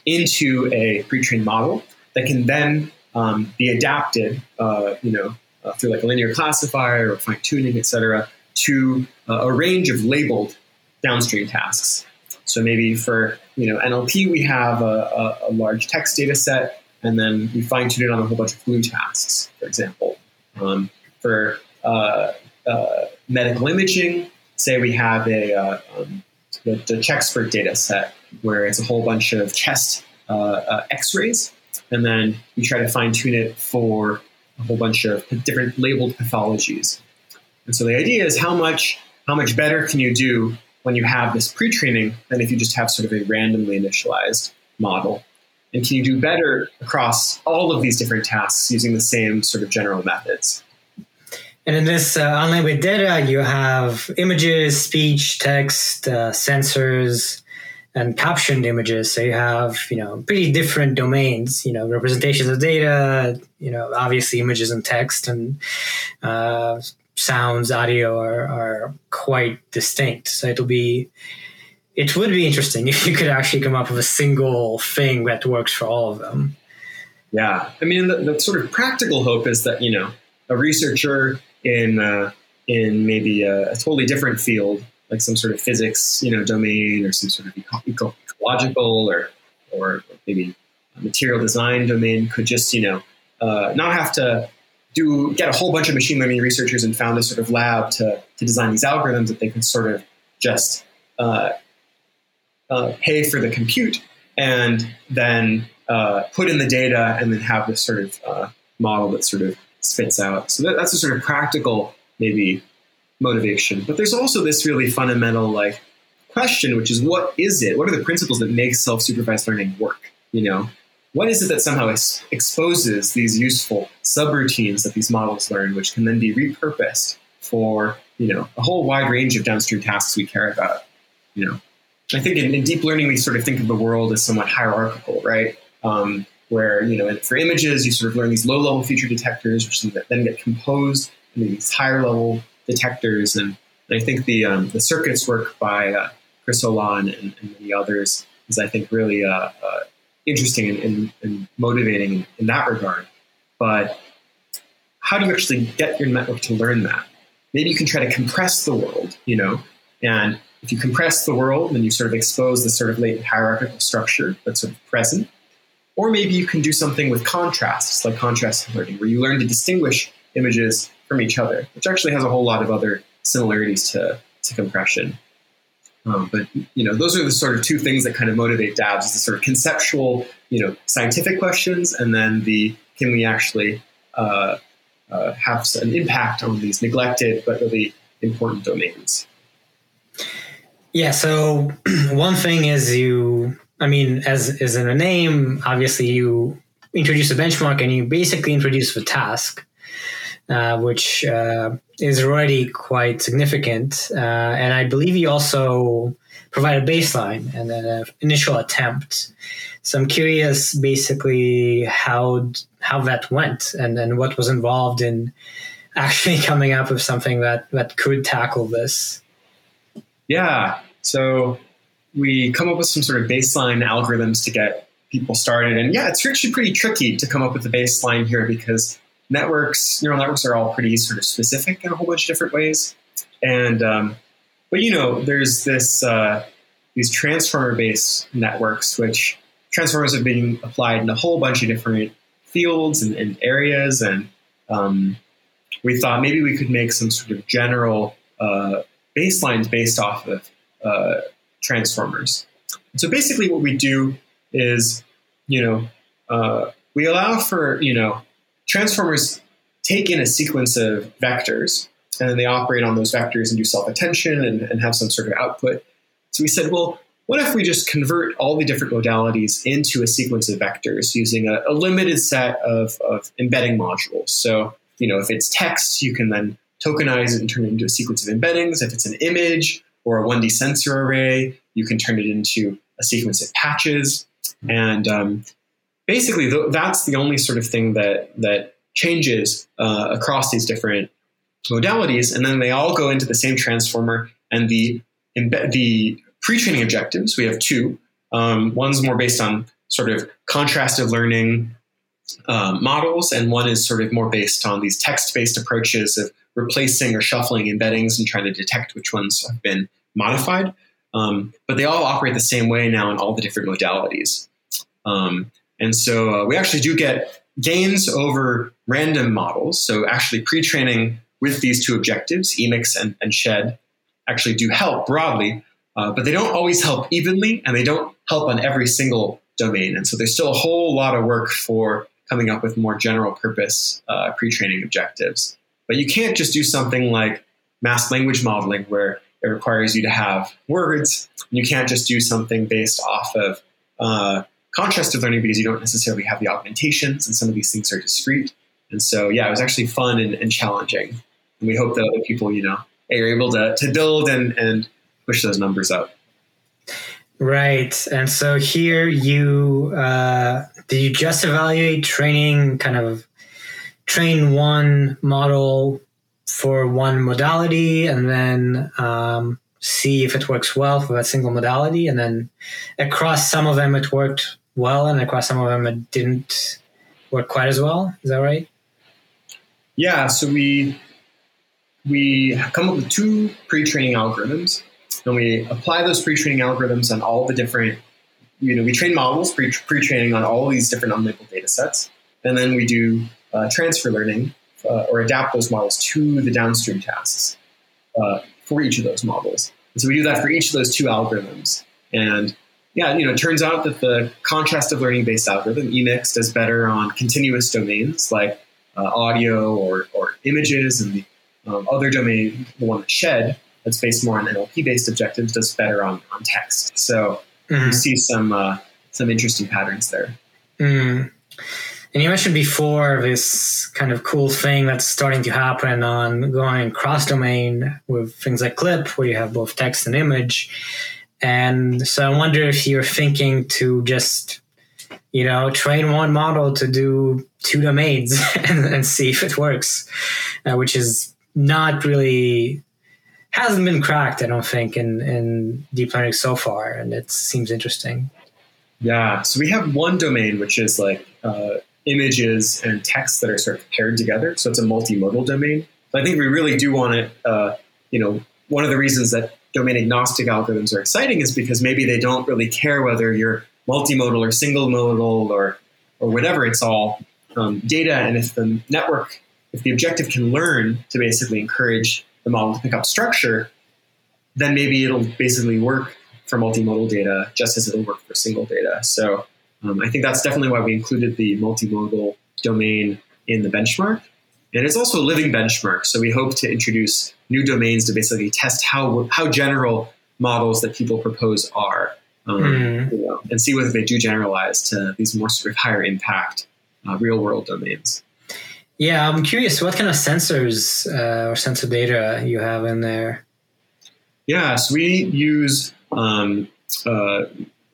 into a pre-trained model that can then um, be adapted, uh, you know, uh, through like a linear classifier or fine tuning, et cetera, to uh, a range of labeled downstream tasks. So maybe for you know NLP, we have a, a, a large text data set, and then we fine tune it on a whole bunch of GLUE tasks, for example. Um, for uh, uh, medical imaging, say we have a uh, um, the, the CheXpert data set where it's a whole bunch of chest uh, X-rays, and then we try to fine tune it for a whole bunch of different labeled pathologies. And so the idea is how much how much better can you do when you have this pre-training than if you just have sort of a randomly initialized model. And can you do better across all of these different tasks using the same sort of general methods? And in this uh, unlabeled data, you have images, speech, text, uh, sensors, and captioned images. So you have, you know, pretty different domains, you know, representations of data, you know, obviously images and text and uh, sounds, audio are, are quite distinct. So it'll be, it would be interesting [LAUGHS] if you could actually come up with a single thing that works for all of them. Yeah, I mean, the, the sort of practical hope is that you know a researcher in uh, in maybe a, a, totally different field, like some sort of physics, you know, domain or some sort of eco- ecological or or maybe material design domain, could just you know uh, not have to do get a whole bunch of machine learning researchers and found a sort of lab to, to design these algorithms that they could sort of just uh, uh, pay for the compute and then uh, put in the data and then have this sort of uh, model that sort of spits out. So that, that's a sort of practical maybe motivation. But there's also this really fundamental like question, which is what is it? What are the principles that make self-supervised learning work? You know, what is it that somehow ex- exposes these useful subroutines that these models learn, which can then be repurposed for you know a whole wide range of downstream tasks we care about? You know, I think in, in deep learning we sort of think of the world as somewhat hierarchical, right? Um, where you know for images you sort of learn these low-level feature detectors, which then get composed into these higher-level detectors, and, and I think the um, the circuits work by uh, Chris Olah and, and, many others is I think really uh, uh, interesting and, and, and motivating in, in that regard. But how do you actually get your network to learn that? Maybe you can try to compress the world, you know, and if you compress the world, then you sort of expose the sort of latent hierarchical structure that's sort of present. Or maybe you can do something with contrasts, like contrast learning, where you learn to distinguish images from each other, which actually has a whole lot of other similarities to, to compression. Um, but you know, those are the sort of two things that kind of motivate DABS: the sort of conceptual, you know, scientific questions, and then the can we actually uh, uh, have an impact on these neglected but really important domains. Yeah. So [CLEARS THROAT] one thing is you. I mean, as is in a name, obviously you introduce a benchmark and you basically introduce the task. Uh, which uh, is already quite significant. Uh, and I believe you also provide a baseline and an initial attempt. So I'm curious, basically, how how that went and and what was involved in actually [LAUGHS] coming up with something that that could tackle this. Yeah. So we come up with some sort of baseline algorithms to get people started, and yeah, it's actually pretty tricky to come up with the baseline here because networks, neural networks are all pretty sort of specific in a whole bunch of different ways. And um, but you know, there's this uh, these transformer-based networks, which transformers have been applied in a whole bunch of different fields and, and areas, and um, we thought maybe we could make some sort of general uh, baselines based off of uh, transformers. So basically, what we do is, you know, uh, we allow for you know transformers take in a sequence of vectors and then they operate on those vectors and do self-attention and, and have some sort of output. So we said, well, what if we just convert all the different modalities into a sequence of vectors using a, a limited set of, of embedding modules? So, you know, if it's text, you can then tokenize it and turn it into a sequence of embeddings. If it's an image or a 1D sensor array, you can turn it into a sequence of patches. And um, basically, th- that's the only sort of thing that that changes uh, across these different modalities, and then they all go into the same transformer. And the the pre-training objectives we have two. Um, one's more based on sort of contrastive learning um, models, and one is sort of more based on these text-based approaches of replacing or shuffling embeddings and trying to detect which ones have been modified. Um, but they all operate the same way now in all the different modalities. Um, and so uh, we actually do get gains over random models. So actually pre-training with these two objectives, e-Mix and, and ShED, actually do help broadly, uh, but they don't always help evenly and they don't help on every single domain. And so there's still a whole lot of work for coming up with more general purpose uh, pre-training objectives. But you can't just do something like masked language modeling where it requires you to have words. You can't just do something based off of uh, contrastive learning because you don't necessarily have the augmentations and some of these things are discrete. And so, yeah, it was actually fun and, and challenging and we hope that other people, you know, are able to, to build and, and push those numbers up. Right. And so here you, uh, did you just evaluate training kind of train one model for one modality and then um, see if it works well for that single modality? And then across some of them it worked well and across some of them it didn't work quite as well. Is that right? Yeah. So we, we come up with two pre-training algorithms and we apply those pre-training algorithms on all the different you know we train models pre- pre-training on all these different unlabeled data sets and then we do uh, transfer learning uh, or adapt those models to the downstream tasks uh, for each of those models and so we do that for each of those two algorithms and yeah you know it turns out that the contrastive learning based algorithm e-Mix does better on continuous domains like uh, audio or, or images and the um, other domain, the one that ShED, that's based more on NLP based objectives, does better on, on text. So mm. you see some uh, some interesting patterns there. Mm. And you mentioned before this kind of cool thing that's starting to happen on going cross domain with things like CLIP, where you have both text and image. And so I wonder if you're thinking to just, you know, train one model to do two domains [LAUGHS] and, and see if it works, uh, which is not really hasn't been cracked, I don't think, in, in deep learning so far, and it seems interesting. Yeah, so we have one domain which is like uh, images and text that are sort of paired together. So it's a multimodal domain. I think we really do want it. Uh, you know, one of the reasons that domain agnostic algorithms are exciting is because maybe they don't really care whether you're multimodal or single modal or or whatever. It's all um, data, and if the network if the objective can learn to basically encourage the model to pick up structure, then maybe it'll basically work for multimodal data just as it'll work for single data. So um, I think that's definitely why we included the multimodal domain in the benchmark. And it's also a living benchmark. So we hope to introduce new domains to basically test how, how general models that people propose are. Um, mm. you know, and see whether they do generalize to these more sort of higher impact uh, real world domains. Yeah, I'm curious what kind of sensors uh, or sensor data you have in there. Yeah, so we use um, uh,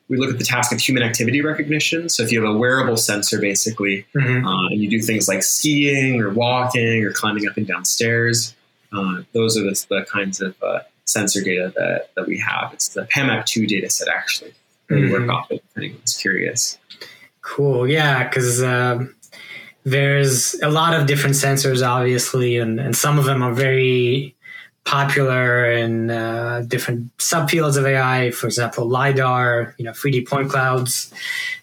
we look at the task of human activity recognition. So if you have a wearable sensor, basically, mm-hmm. uh, and you do things like skiing or walking or climbing up and down stairs, uh, those are the, the kinds of uh, sensor data that, that we have. It's the PAMAP2 data set, actually, that mm-hmm. we work mm-hmm. off of if anyone's curious. Cool. Yeah, because um, there's a lot of different sensors, obviously, and, and some of them are very popular in uh, different subfields of AI. For example, lidar, you know, 3D point clouds,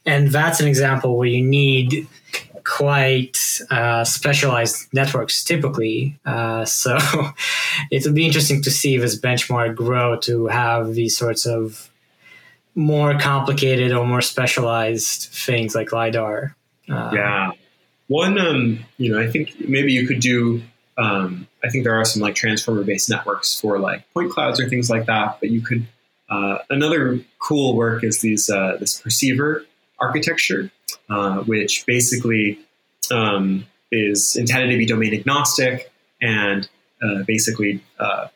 and that's an example where you need quite uh, specialized networks typically. Uh, [LAUGHS] so it will be interesting to see this benchmark grow to have these sorts of more complicated or more specialized things like lidar. Uh, yeah, one, um, you know, I think maybe you could do. Um, I think there are some like transformer-based networks for like point clouds or things like that. But you could. Uh, another cool work is these uh, this perceiver architecture, uh, which basically um, is intended to be domain agnostic and uh, basically uh,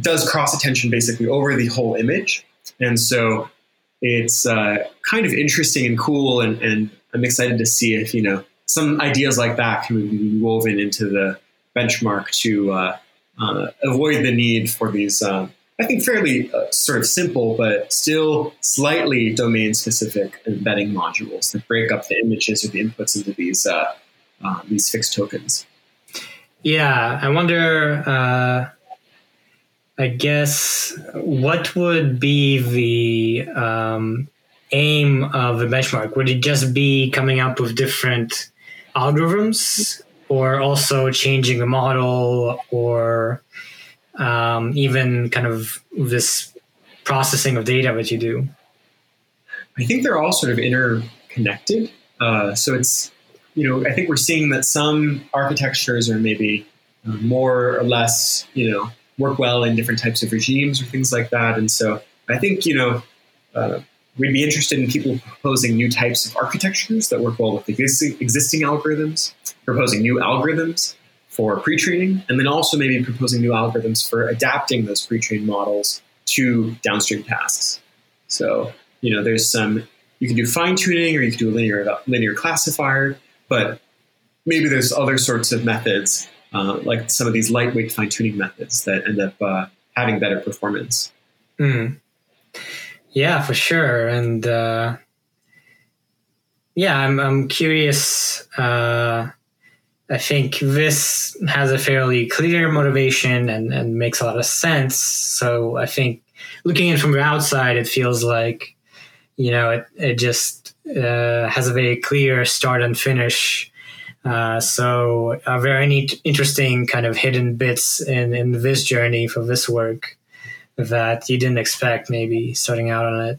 does cross attention basically over the whole image. And so it's uh, kind of interesting and cool, and, and I'm excited to see if you know some ideas like that can be woven into the benchmark to uh, uh, avoid the need for these, uh, I think, fairly uh, sort of simple but still slightly domain specific embedding modules that break up the images or the inputs into these uh, uh, these fixed tokens. Yeah, I wonder. I guess what would be the um, aim of the benchmark? Would it just be coming up with different algorithms or also changing the model or um, even kind of this processing of data that you do? I think they're all sort of interconnected. Uh, so it's, you know, I think we're seeing that some architectures are maybe uh, more or less, you know, work well in different types of regimes or things like that. And so I think, you know, uh, We'd be interested in people proposing new types of architectures that work well with existing, existing algorithms, proposing new algorithms for pre-training, and then also maybe proposing new algorithms for adapting those pre-trained models to downstream tasks. So, you know, there's some you can do fine tuning or you can do a linear linear classifier, but maybe there's other sorts of methods, uh, like some of these lightweight fine tuning methods that end up uh, having better performance. Mm. Yeah, for sure. And uh, yeah, I'm, I'm curious. I think this has a fairly clear motivation and, and makes a lot of sense. So I think looking in from the outside, it feels like, you know, it, it just uh, has a very clear start and finish. Uh, so are there any interesting kind of hidden bits in, in this journey for this work? that you didn't expect maybe starting out on it?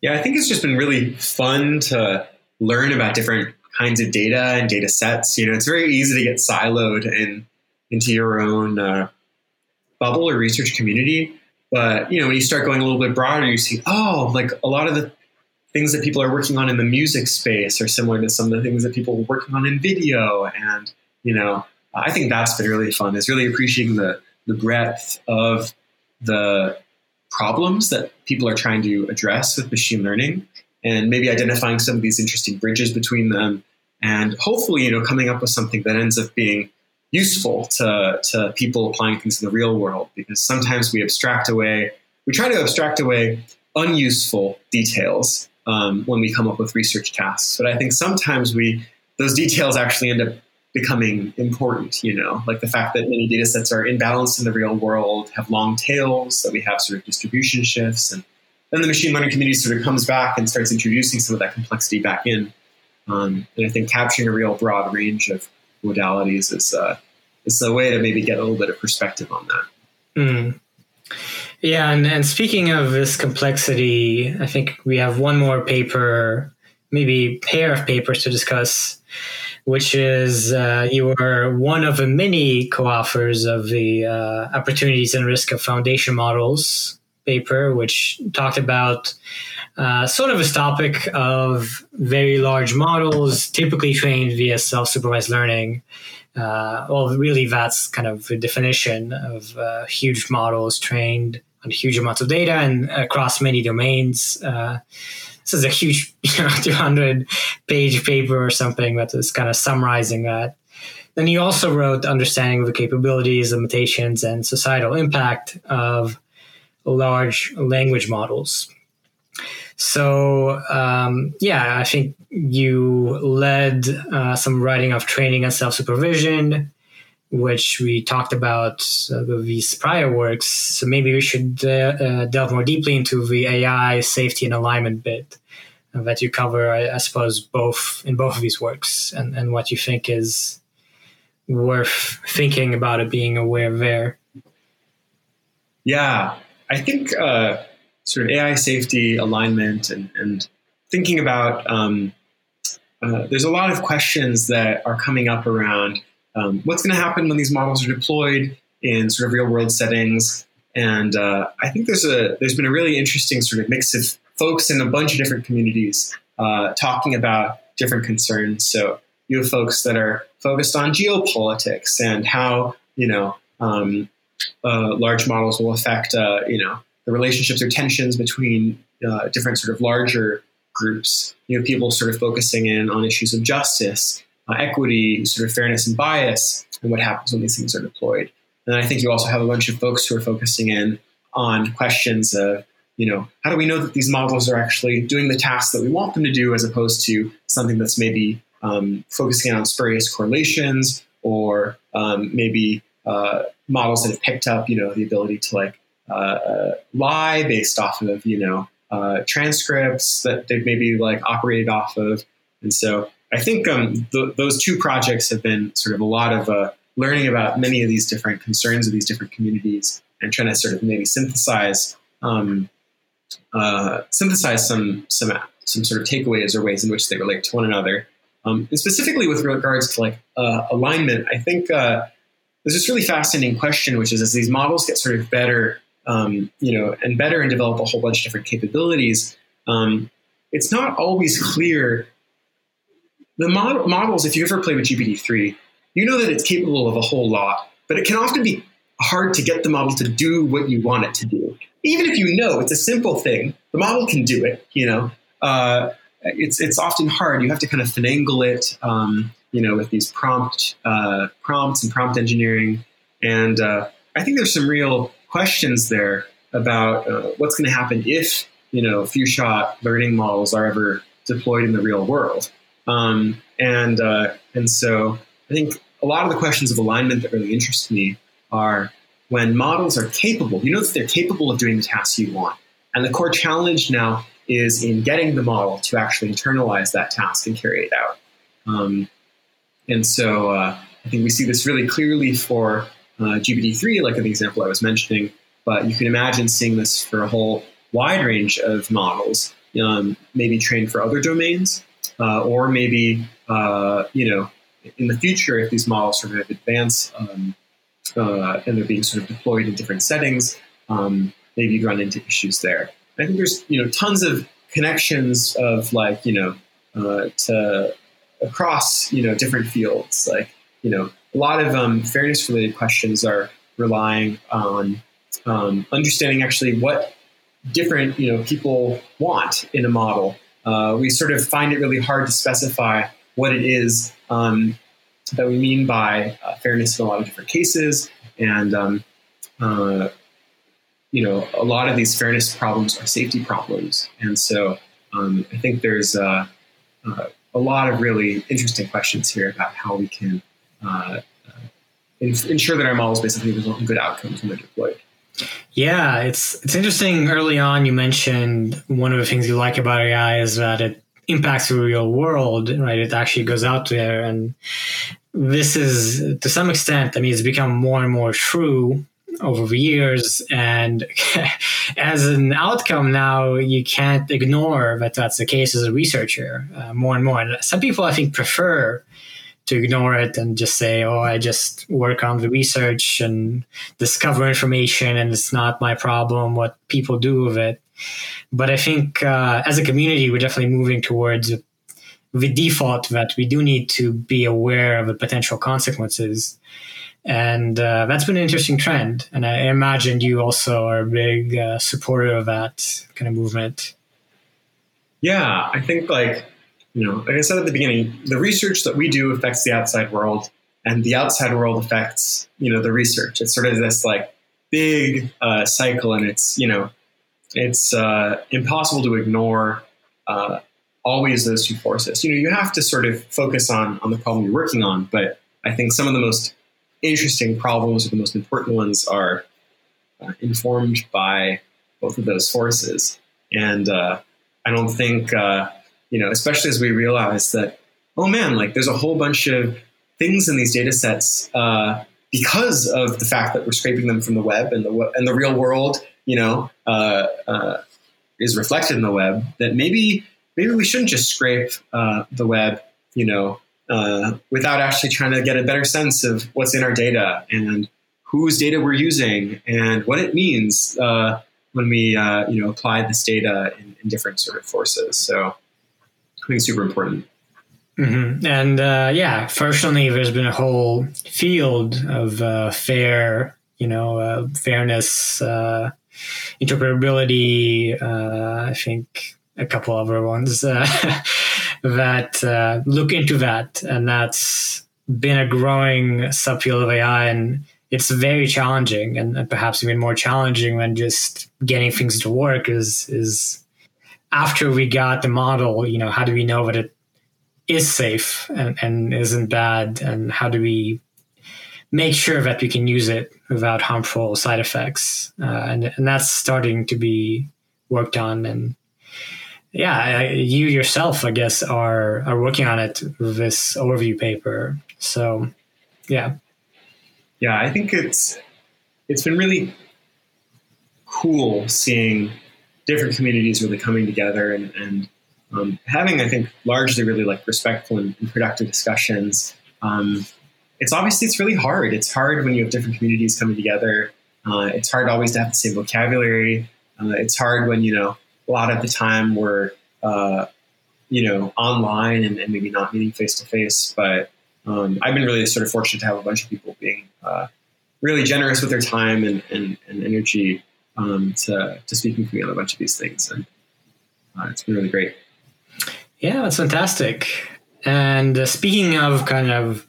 Yeah, I think it's just been really fun to learn about different kinds of data and data sets. You know, it's very easy to get siloed in into your own uh, bubble or research community. But you know, when you start going a little bit broader, you see, oh, like a lot of the things that people are working on in the music space are similar to some of the things that people are working on in video. And you know, I think that's been really fun. Is really appreciating the the breadth of the problems that people are trying to address with machine learning and maybe identifying some of these interesting bridges between them and hopefully you know coming up with something that ends up being useful to, to people applying things in the real world because sometimes we abstract away we try to abstract away unuseful details um, when we come up with research tasks but i think sometimes we those details actually end up becoming important, you know, like the fact that many data sets are imbalanced in the real world, have long tails, that we have sort of distribution shifts. And then the machine learning community sort of comes back and starts introducing some of that complexity back in. Um, and I think capturing a real broad range of modalities is, uh, is a way to maybe get a little bit of perspective on that. Mm. Yeah, and, and speaking of this complexity, I think we have one more paper, maybe pair of papers to discuss which is uh, you were one of the many co-authors of the uh, opportunities and risk of foundation models paper, which talked about uh, sort of this topic of very large models, typically trained via self-supervised learning. Uh, well, really, that's kind of the definition of uh, huge models trained on huge amounts of data and across many domains. Uh, this is a huge, [LAUGHS] you know, 200 page paper or something that is kind of summarizing that. Then you also wrote Understanding the Capabilities, Limitations, and Societal Impact of Large Language Models. So, um, yeah, I think you led uh, some writing of training and self supervision, which we talked about uh, with these prior works. So maybe we should uh, uh delve more deeply into the AI safety and alignment bit that you cover, I, I, suppose, both in both of these works, and, and what you think is worth thinking about it being aware there. Yeah, I think uh, sort of AI safety alignment and, and thinking about um, uh, there's a lot of questions that are coming up around um, what's going to happen when these models are deployed in sort of real world settings. And uh, I think there's a there's been a really interesting sort of mix of folks in a bunch of different communities uh, talking about different concerns. So you have folks that are focused on geopolitics and how you know um, uh, large models will affect uh, you know the relationships or tensions between uh, different sort of larger groups. You know, people sort of focusing in on issues of justice, uh, equity, sort of fairness and bias, and what happens when these things are deployed. And I think you also have a bunch of folks who are focusing in on questions of, you know, how do we know that these models are actually doing the tasks that we want them to do, as opposed to something that's maybe um, focusing on spurious correlations or um, maybe uh, models that have picked up, you know, the ability to like uh, uh, lie based off of, you know, uh, transcripts that they've maybe like operated off of. And so I think um, th- those two projects have been sort of a lot of uh, learning about many of these different concerns of these different communities and trying to sort of maybe synthesize um, uh, synthesize some some some sort of takeaways or ways in which they relate to one another. Um, and specifically with regards to like uh, alignment, I think uh, there's this really fascinating question, which is as these models get sort of better, um, you know, and better and develop a whole bunch of different capabilities, um, it's not always clear. The mod- models, if you ever play with GPT-3, you know that it's capable of a whole lot, but it can often be hard to get the model to do what you want it to do. Even if you know it's a simple thing, the model can do it. You know, uh, it's it's often hard. You have to kind of finagle it. Um, you know, with these prompt uh, prompts and prompt engineering, and uh, I think there's some real questions there about uh, what's going to happen if you know few shot learning models are ever deployed in the real world. Um, and uh, and so I think a lot of the questions of alignment that really interest me are when models are capable, you know that they're capable of doing the tasks you want. And the core challenge now is in getting the model to actually internalize that task and carry it out. Um, and so uh, I think we see this really clearly for uh, GPT-3, like the example I was mentioning, but you can imagine seeing this for a whole wide range of models, um, maybe trained for other domains, uh, or maybe, uh, you know, in the future, if these models sort of advance um, uh, and they're being sort of deployed in different settings, um, maybe you run into issues there. I think there's you know tons of connections of like you know uh, to across you know different fields. Like you know a lot of um, fairness related questions are relying on um, understanding actually what different you know people want in a model. Uh, we sort of find it really hard to specify what it is um, that we mean by uh, fairness in a lot of different cases. And, um, uh, you know, a lot of these fairness problems are safety problems. And so um, I think there's uh, uh a lot of really interesting questions here about how we can uh, uh, ensure that our models basically result in good outcomes when they're deployed. Yeah, it's it's interesting. Early on, you mentioned one of the things you like about AI is that it impacts the real world, right? It actually goes out there. And this is, to some extent, I mean, it's become more and more true over years. And [LAUGHS] as an outcome now, you can't ignore that that's the case as a researcher uh, more and more. And some people, I think, prefer to ignore it and just say, oh, I just work on the research and discover information and it's not my problem what people do with it. But I think uh, as a community, we're definitely moving towards the default that we do need to be aware of the potential consequences. And uh, that's been an interesting trend. And I imagine you also are a big uh, supporter of that kind of movement. Yeah, I think like, you know, like I said at the beginning, the research that we do affects the outside world and the outside world affects, you know, the research. It's sort of this like big uh, cycle and it's, you know, it's uh, impossible to ignore uh, always those two forces. You know, you have to sort of focus on on the problem you're working on, but I think some of the most interesting problems or the most important ones are uh, informed by both of those forces. And uh, I don't think uh, you know, especially as we realize that, oh man, like there's a whole bunch of things in these data sets uh, because of the fact that we're scraping them from the web and the and the real world, you know, uh, uh, is reflected in the web. That maybe maybe we shouldn't just scrape the web, you know, uh, without actually trying to get a better sense of what's in our data and whose data we're using and what it means uh, when we you know apply this data in, in different sort of forces. So I think it's super important. Mm-hmm. And uh, yeah, fortunately, there's been a whole field of uh, fair, you know, uh, fairness, uh, interpretability. Uh, I think a couple other ones [LAUGHS] uh, that look into that, and that's been a growing subfield of AI, and it's very challenging, and, and perhaps even more challenging than just getting things to work. Is is after we got the model, you know, how do we know that it is safe and, and isn't bad? And how do we make sure that we can use it without harmful side effects? Uh, and, and that's starting to be worked on. And yeah, you yourself, I guess, are, are working on it this overview paper. So yeah. Yeah, I think it's, it's been really cool seeing different communities really coming together and, and um, having, I think, largely really like respectful and, and productive discussions. Um, it's obviously it's really hard. It's hard when you have different communities coming together. Uh, it's hard always to have the same vocabulary. Uh, it's hard when you know a lot of the time we're uh, you know online and, and, maybe not meeting face to face. But um, I've been really sort of fortunate to have a bunch of people being uh, really generous with their time and, and, and energy um, to, to speaking for me on a bunch of these things. And uh, it's been really great. Yeah, that's fantastic. And uh, speaking of kind of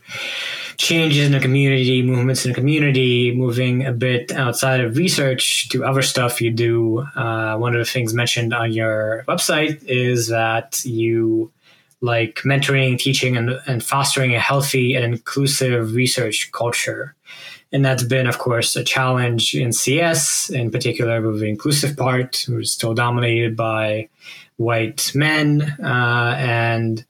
changes in the community, movements in the community, moving a bit outside of research to other stuff you do, uh, one of the things mentioned on your website is that you like mentoring, teaching, and, and fostering a healthy and inclusive research culture. And that's been, of course, a challenge in CS, in particular with the inclusive part, which is still dominated by white men. Uh, and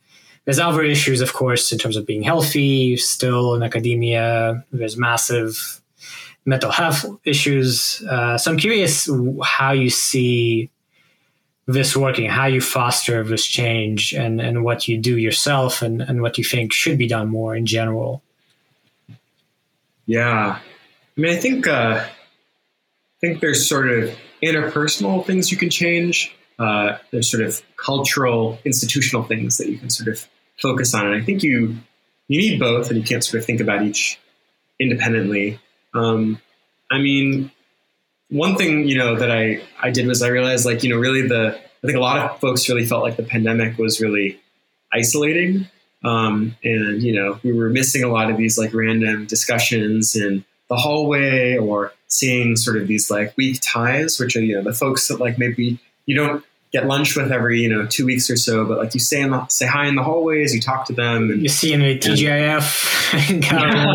there's other issues, of course, in terms of being healthy, still in academia. There's massive mental health issues. Uh, so I'm curious how you see this working, how you foster this change, and, and what you do yourself, and, and what you think should be done more in general. Yeah, I mean, I think uh, I think there's sort of interpersonal things you can change. Uh, there's sort of cultural, institutional things that you can sort of focus on, and I think you you need both, and you can't sort of think about each independently. Um, I mean, one thing you know that I I did was I realized like you know really the I think a lot of folks really felt like the pandemic was really isolating um, and you know, we were missing a lot of these like random discussions in the hallway or seeing sort of these like weak ties, which are you know the folks that like maybe you don't get lunch with every you know two weeks or so, but like you say in the, say hi in the hallways, you talk to them, and you see in the TGIF. yeah,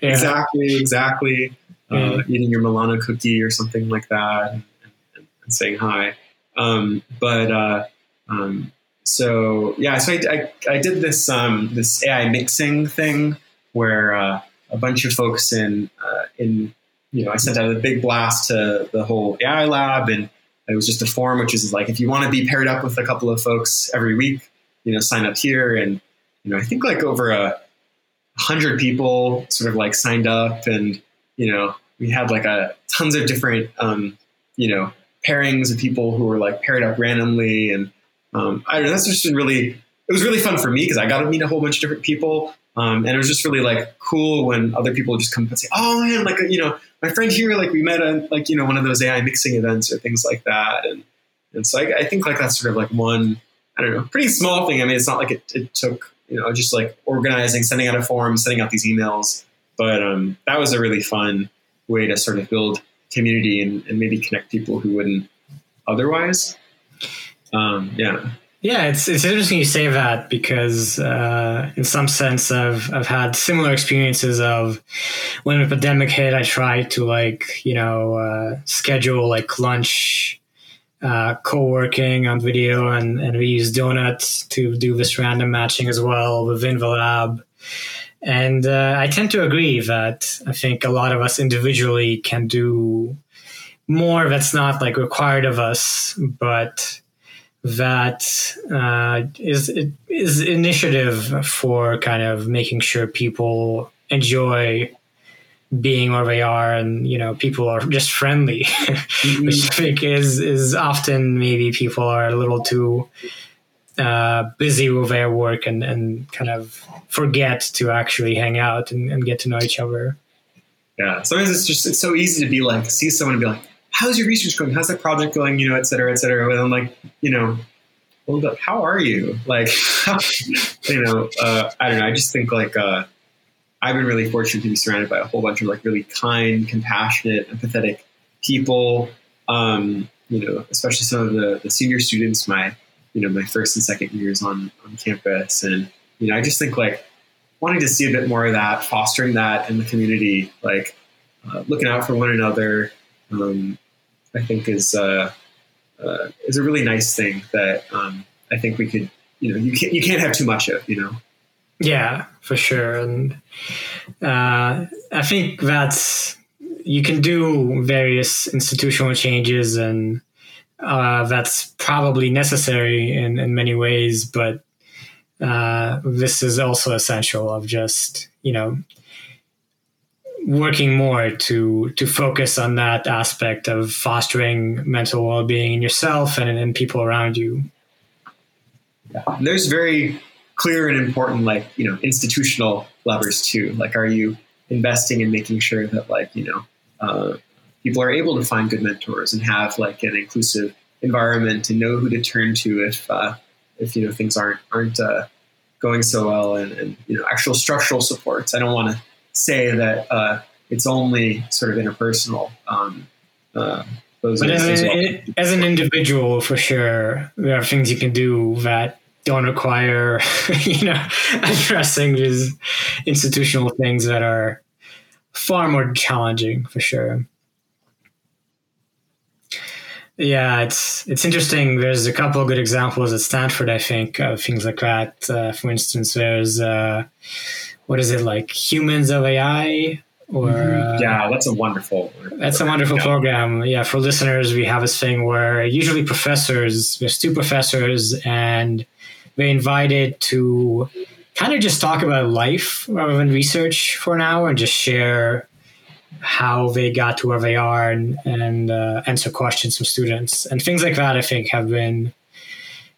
yeah. Exactly, exactly. Uh, eating your Milano cookie or something like that, and, and, and saying hi. Um, but uh, um, so yeah, so I, I, I did this um, this AI mixing thing where uh, a bunch of folks in uh, in you know I sent out a big blast to the whole AI lab, and it was just a form which is like if you want to be paired up with a couple of folks every week, you know, sign up here, and you know I think like over a hundred people sort of like signed up, and you know we had like a tons of different um, you know pairings of people who were like paired up randomly and um, I don't know. That's just been really. It was really fun for me because I got to meet a whole bunch of different people, um, and it was just really like cool when other people just come and say, "Oh man, like you know, my friend here, like we met at like you know one of those AI mixing events or things like that." And and so I, I think like that's sort of like one I don't know, pretty small thing. I mean, it's not like it, it took you know just like organizing, sending out a form, sending out these emails, but um, that was a really fun way to sort of build community and, and maybe connect people who wouldn't otherwise. Um, yeah. Yeah, it's it's interesting you say that because uh, in some sense I've I've had similar experiences of when the pandemic hit. I tried to like you know uh, schedule like lunch uh, co-working on video, and, and we use Donut to do this random matching as well within the lab. And uh, I tend to agree that I think a lot of us individually can do more that's not like required of us, but that uh, is is initiative for kind of making sure people enjoy being where they are and you know people are just friendly. [LAUGHS] Mm-hmm. which i think is is often maybe people are a little too uh, busy with their work and and kind of forget to actually hang out and, and get to know each other. Yeah. Sometimes it's just it's so easy to be like see someone and be like how's your research going? How's that project going? You know et cetera et cetera. And i'm like you know well how are you? Like [LAUGHS] you know uh, i don't know. I just think like uh, I've been really fortunate to be surrounded by a whole bunch of like really kind, compassionate, empathetic people. Um, you know, especially some of the, the senior students, my you know my first and second years on on campus, and you know I just think like wanting to see a bit more of that, fostering that in the community, like uh, looking out for one another. Um, I think is uh, uh, is a really nice thing that um, I think we could you know you can't you can't have too much of you know yeah, for sure. And uh, I think that's you can do various institutional changes, and uh, that's probably necessary in, in many ways. But uh, this is also essential of just you know working more to to focus on that aspect of fostering mental well-being in yourself and in people around you. Yeah. There's very clear and important like you know institutional levers too like are you investing in making sure that like you know uh, people are able to find good mentors and have like an inclusive environment and know who to turn to if uh, if you know things aren't aren't uh, going so well and, and, you know actual structural supports i don't want to say that uh, it's only sort of interpersonal um, uh, but as, well. as an individual for sure there are things you can do that don't require, [LAUGHS] you know, [LAUGHS] addressing these institutional things that are far more challenging for sure. Yeah, it's it's interesting. There's a couple of good examples at Stanford, I think, of things like that. Uh, for instance, there's uh, what is it like Humans of AI? Or mm-hmm. uh, yeah, that's a wonderful. That's a wonderful yeah. program. Yeah, for listeners, we have this thing where usually professors, there's two professors, and we're invited to kind of just talk about life rather than research for an hour and just share how they got to where they are and, and uh, answer questions from students and things like that. I think have been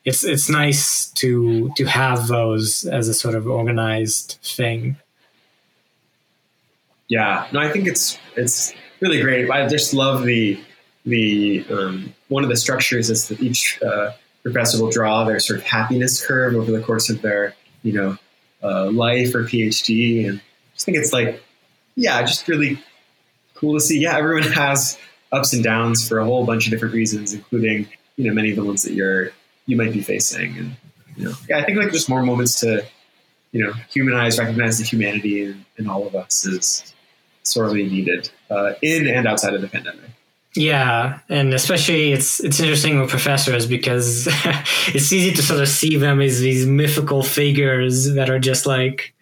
it's it's nice to to have those as a sort of organized thing. Yeah, no, I think it's it's really great. I just love the the um, one of the structures is that each uh, professor will draw their sort of happiness curve over the course of their, you know, uh, life or PhD. And I just think it's like, yeah, just really cool to see. Yeah, everyone [LAUGHS] has ups and downs for a whole bunch of different reasons, including, you know, many of the ones that you're, you might be facing. And, you know, yeah, I think like just more moments to, you know, humanize, recognize the humanity in, in all of us is sorely needed uh, in and outside of the pandemic. Yeah, and especially it's it's interesting with professors because [LAUGHS] it's easy to sort of see them as these mythical figures that are just like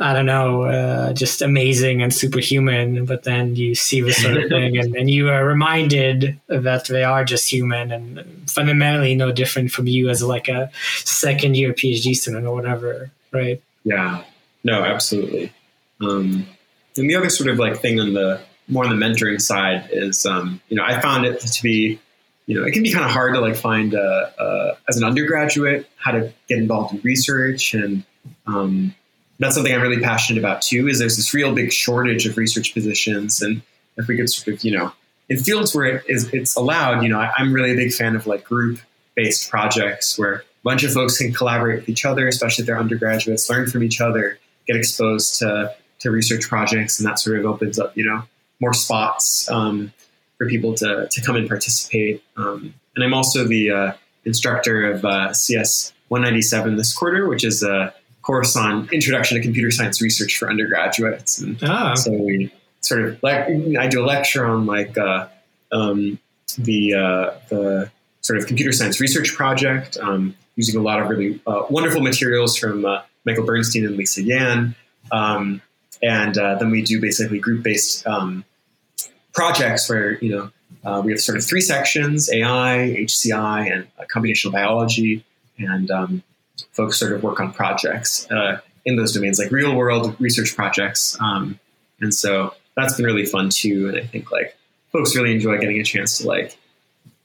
I don't know, uh, just amazing and superhuman. But then you see this sort of thing, and, and you are reminded that they are just human and fundamentally no different from you as like a second year PhD student or whatever, right? Yeah, no, absolutely. Um, and the other sort of like thing on the more on the mentoring side is, um, you know, I found it to be, you know, it can be kind of hard to like find uh, uh, as an undergraduate how to get involved in research, and um, that's something I'm really passionate about too. Is there's this real big shortage of research positions, and if we could sort of, you know, in fields where it is it's allowed, you know, I, I'm really a big fan of like group based projects where a bunch of folks can collaborate with each other, especially if they're undergraduates, learn from each other, get exposed to to research projects, and that sort of opens up, you know, more spots um, for people to, to come and participate. Um, and I'm also the uh, instructor of uh, CS 197 this quarter, which is a course on Introduction to Computer Science Research for undergraduates. And ah. so we sort of like I do a lecture on like uh, um, the uh, the sort of computer science research project um, using a lot of really uh, wonderful materials from uh, Michael Bernstein and Lisa Yan. Um, and uh, then we do basically group based um, projects where, you know, uh, we have sort of three sections AI, HCI, and computational biology. And um, folks sort of work on projects uh, in those domains, like real world research projects. Um, and so that's been really fun too. And I think like folks really enjoy getting a chance to like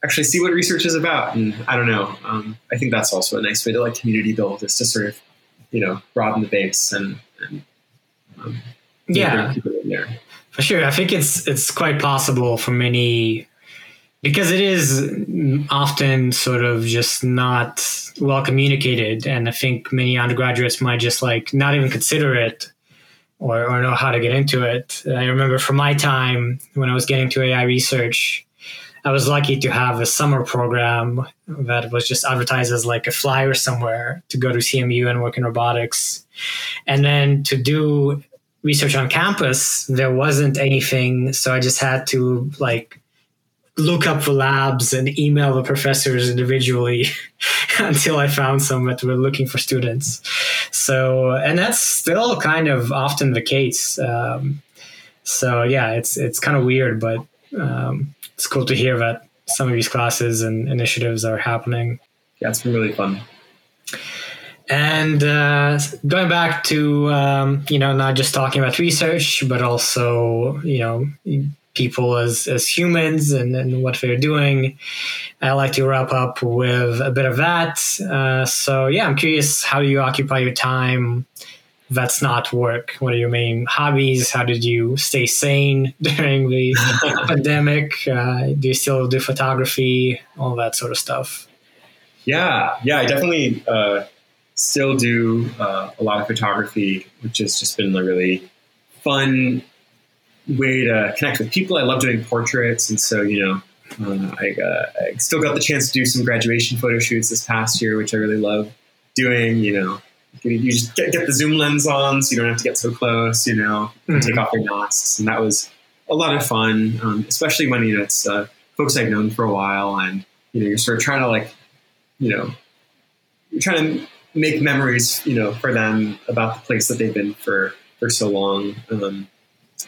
actually see what research is about. And I don't know. Um, I think that's also a nice way to like community build is to sort of, you know, broaden the base and, and um, yeah, for sure. I think it's it's quite possible for many because it is often sort of just not well communicated, and I think many undergraduates might just like not even consider it or, or know how to get into it. I remember from my time when I was getting to AI research, I was lucky to have a summer program that was just advertised as like a flyer somewhere to go to CMU and work in robotics. And then to do research on campus, there wasn't anything. So I just had to like look up the labs and email the professors individually [LAUGHS] until I found some that were looking for students. So, and that's still kind of often the case. Um, so yeah, it's it's kind of weird, but um, it's cool to hear that some of these classes and initiatives are happening. Yeah, it's been really fun. And uh, going back to um, you know not just talking about research, but also you know people as as humans and, and what they're doing. I like to wrap up with a bit of that. Uh, so yeah, I'm curious how do you occupy your time. That's not work. What are your main hobbies? How did you stay sane [LAUGHS] during the [LAUGHS] pandemic? Uh, do you still do photography? All that sort of stuff. Yeah, yeah, I definitely. Uh still do uh, a lot of photography, which has just been a really fun way to connect with people. I love doing portraits, and so you know, uh, I, uh, I, still got the chance to do some graduation photo shoots this past year, which I really love doing. You know, you just get, get the zoom lens on, so you don't have to get so close. You know, mm-hmm. take off your masks, and that was a lot of fun, um, especially when you know it's uh, folks I've known for a while, and you know, you're sort of trying to like, you know, you're trying to make memories, you know, for them about the place that they've been for for so long. Um,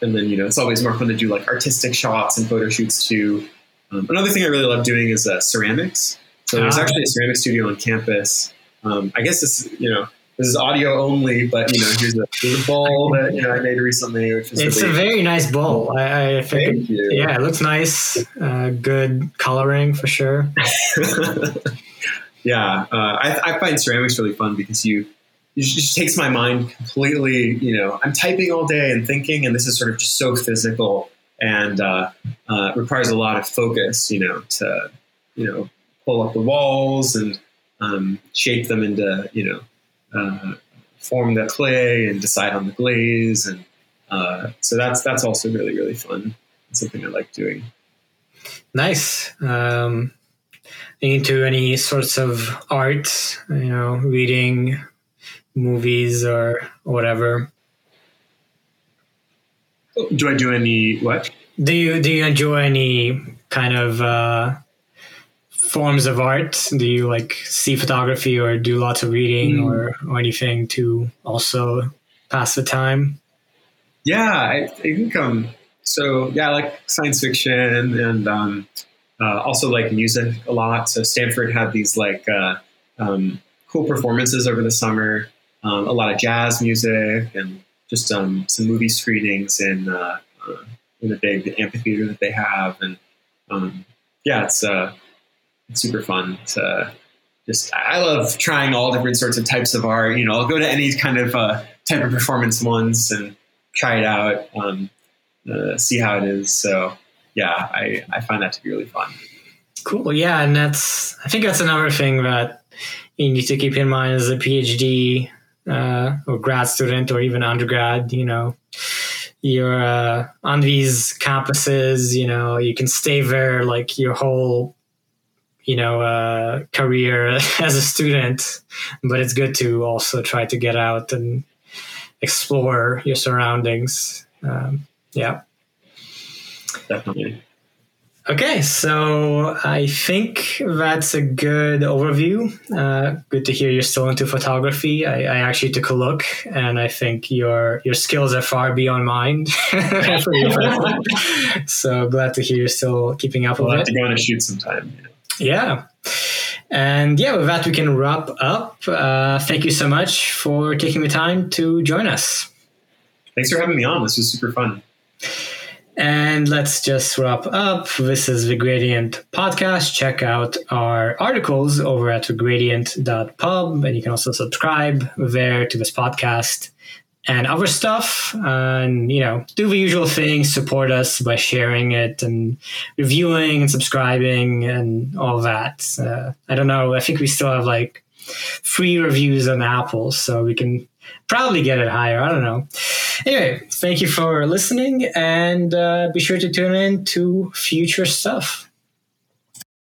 and then you know, it's always more fun to do like artistic shots and photo shoots too. Um, another thing I really love doing is uh, ceramics. So there's ah. actually a ceramic studio on campus. Um, I guess this, you know, this is audio only, but you know, here's a, here's a bowl [LAUGHS] that you know I made recently, which is it's really a very nice bowl. I, I think, it, yeah, it looks nice. Uh, good coloring for sure. [LAUGHS] yeah, uh, I, I, find ceramics really fun because you it just takes my mind completely. You know, I'm typing all day and thinking, and this is sort of just so physical and uh, uh, requires a lot of focus. You know, to you know pull up the walls and um, shape them into you know uh, form the clay and decide on the glaze, and uh, so that's that's also really really fun. It's something I like doing. Nice. Um, into any sorts of art, you know, reading movies or whatever. Do I do any what? Do you do you enjoy any kind of uh, forms of art? Do you like see photography or do lots of reading mm. or, or anything to also pass the time? Yeah, I, I think um so yeah, I like science fiction and um uh, also like music a lot. So Stanford had these like uh, um, cool performances over the summer, um, a lot of jazz music and just um, some movie screenings in uh, uh in the big amphitheater that they have, and um, yeah, it's uh, it's super fun. To just I love trying all different sorts of types of art. You know, I'll go to any kind of uh, type of performance once and try it out, um, see how it is. So yeah, I, I find that to be really fun. Cool. Yeah. And that's, I think that's another thing that you need to keep in mind as a PhD uh, or grad student or even undergrad, you know, you're uh, on these campuses, you know, you can stay there like your whole, you know, uh, career [LAUGHS] as a student, but it's good to also try to get out and explore your surroundings. Um, yeah definitely. Okay, so I think that's a good overview. Uh, good to hear you're still into photography. I, I, actually took a look, and I think your your skills are far beyond mine. [LAUGHS] [LAUGHS] so glad to hear you're still keeping up we'll with have it. to go on a shoot sometime. Yeah. And yeah, with that, we can wrap up. Uh, thank you so much for taking the time to join us. Thanks for having me on. This was super fun. And let's just wrap up. This is the Gradient podcast. Check out our articles over at gradient.pub, and you can also subscribe there to this podcast and other stuff. And, you know, do the usual things, support us by sharing it and reviewing and subscribing and all that. Uh, I don't know. I think we still have like free reviews on Apple, so we can probably get it higher. I don't know. Anyway, thank you for listening and uh, be sure to tune in to future stuff.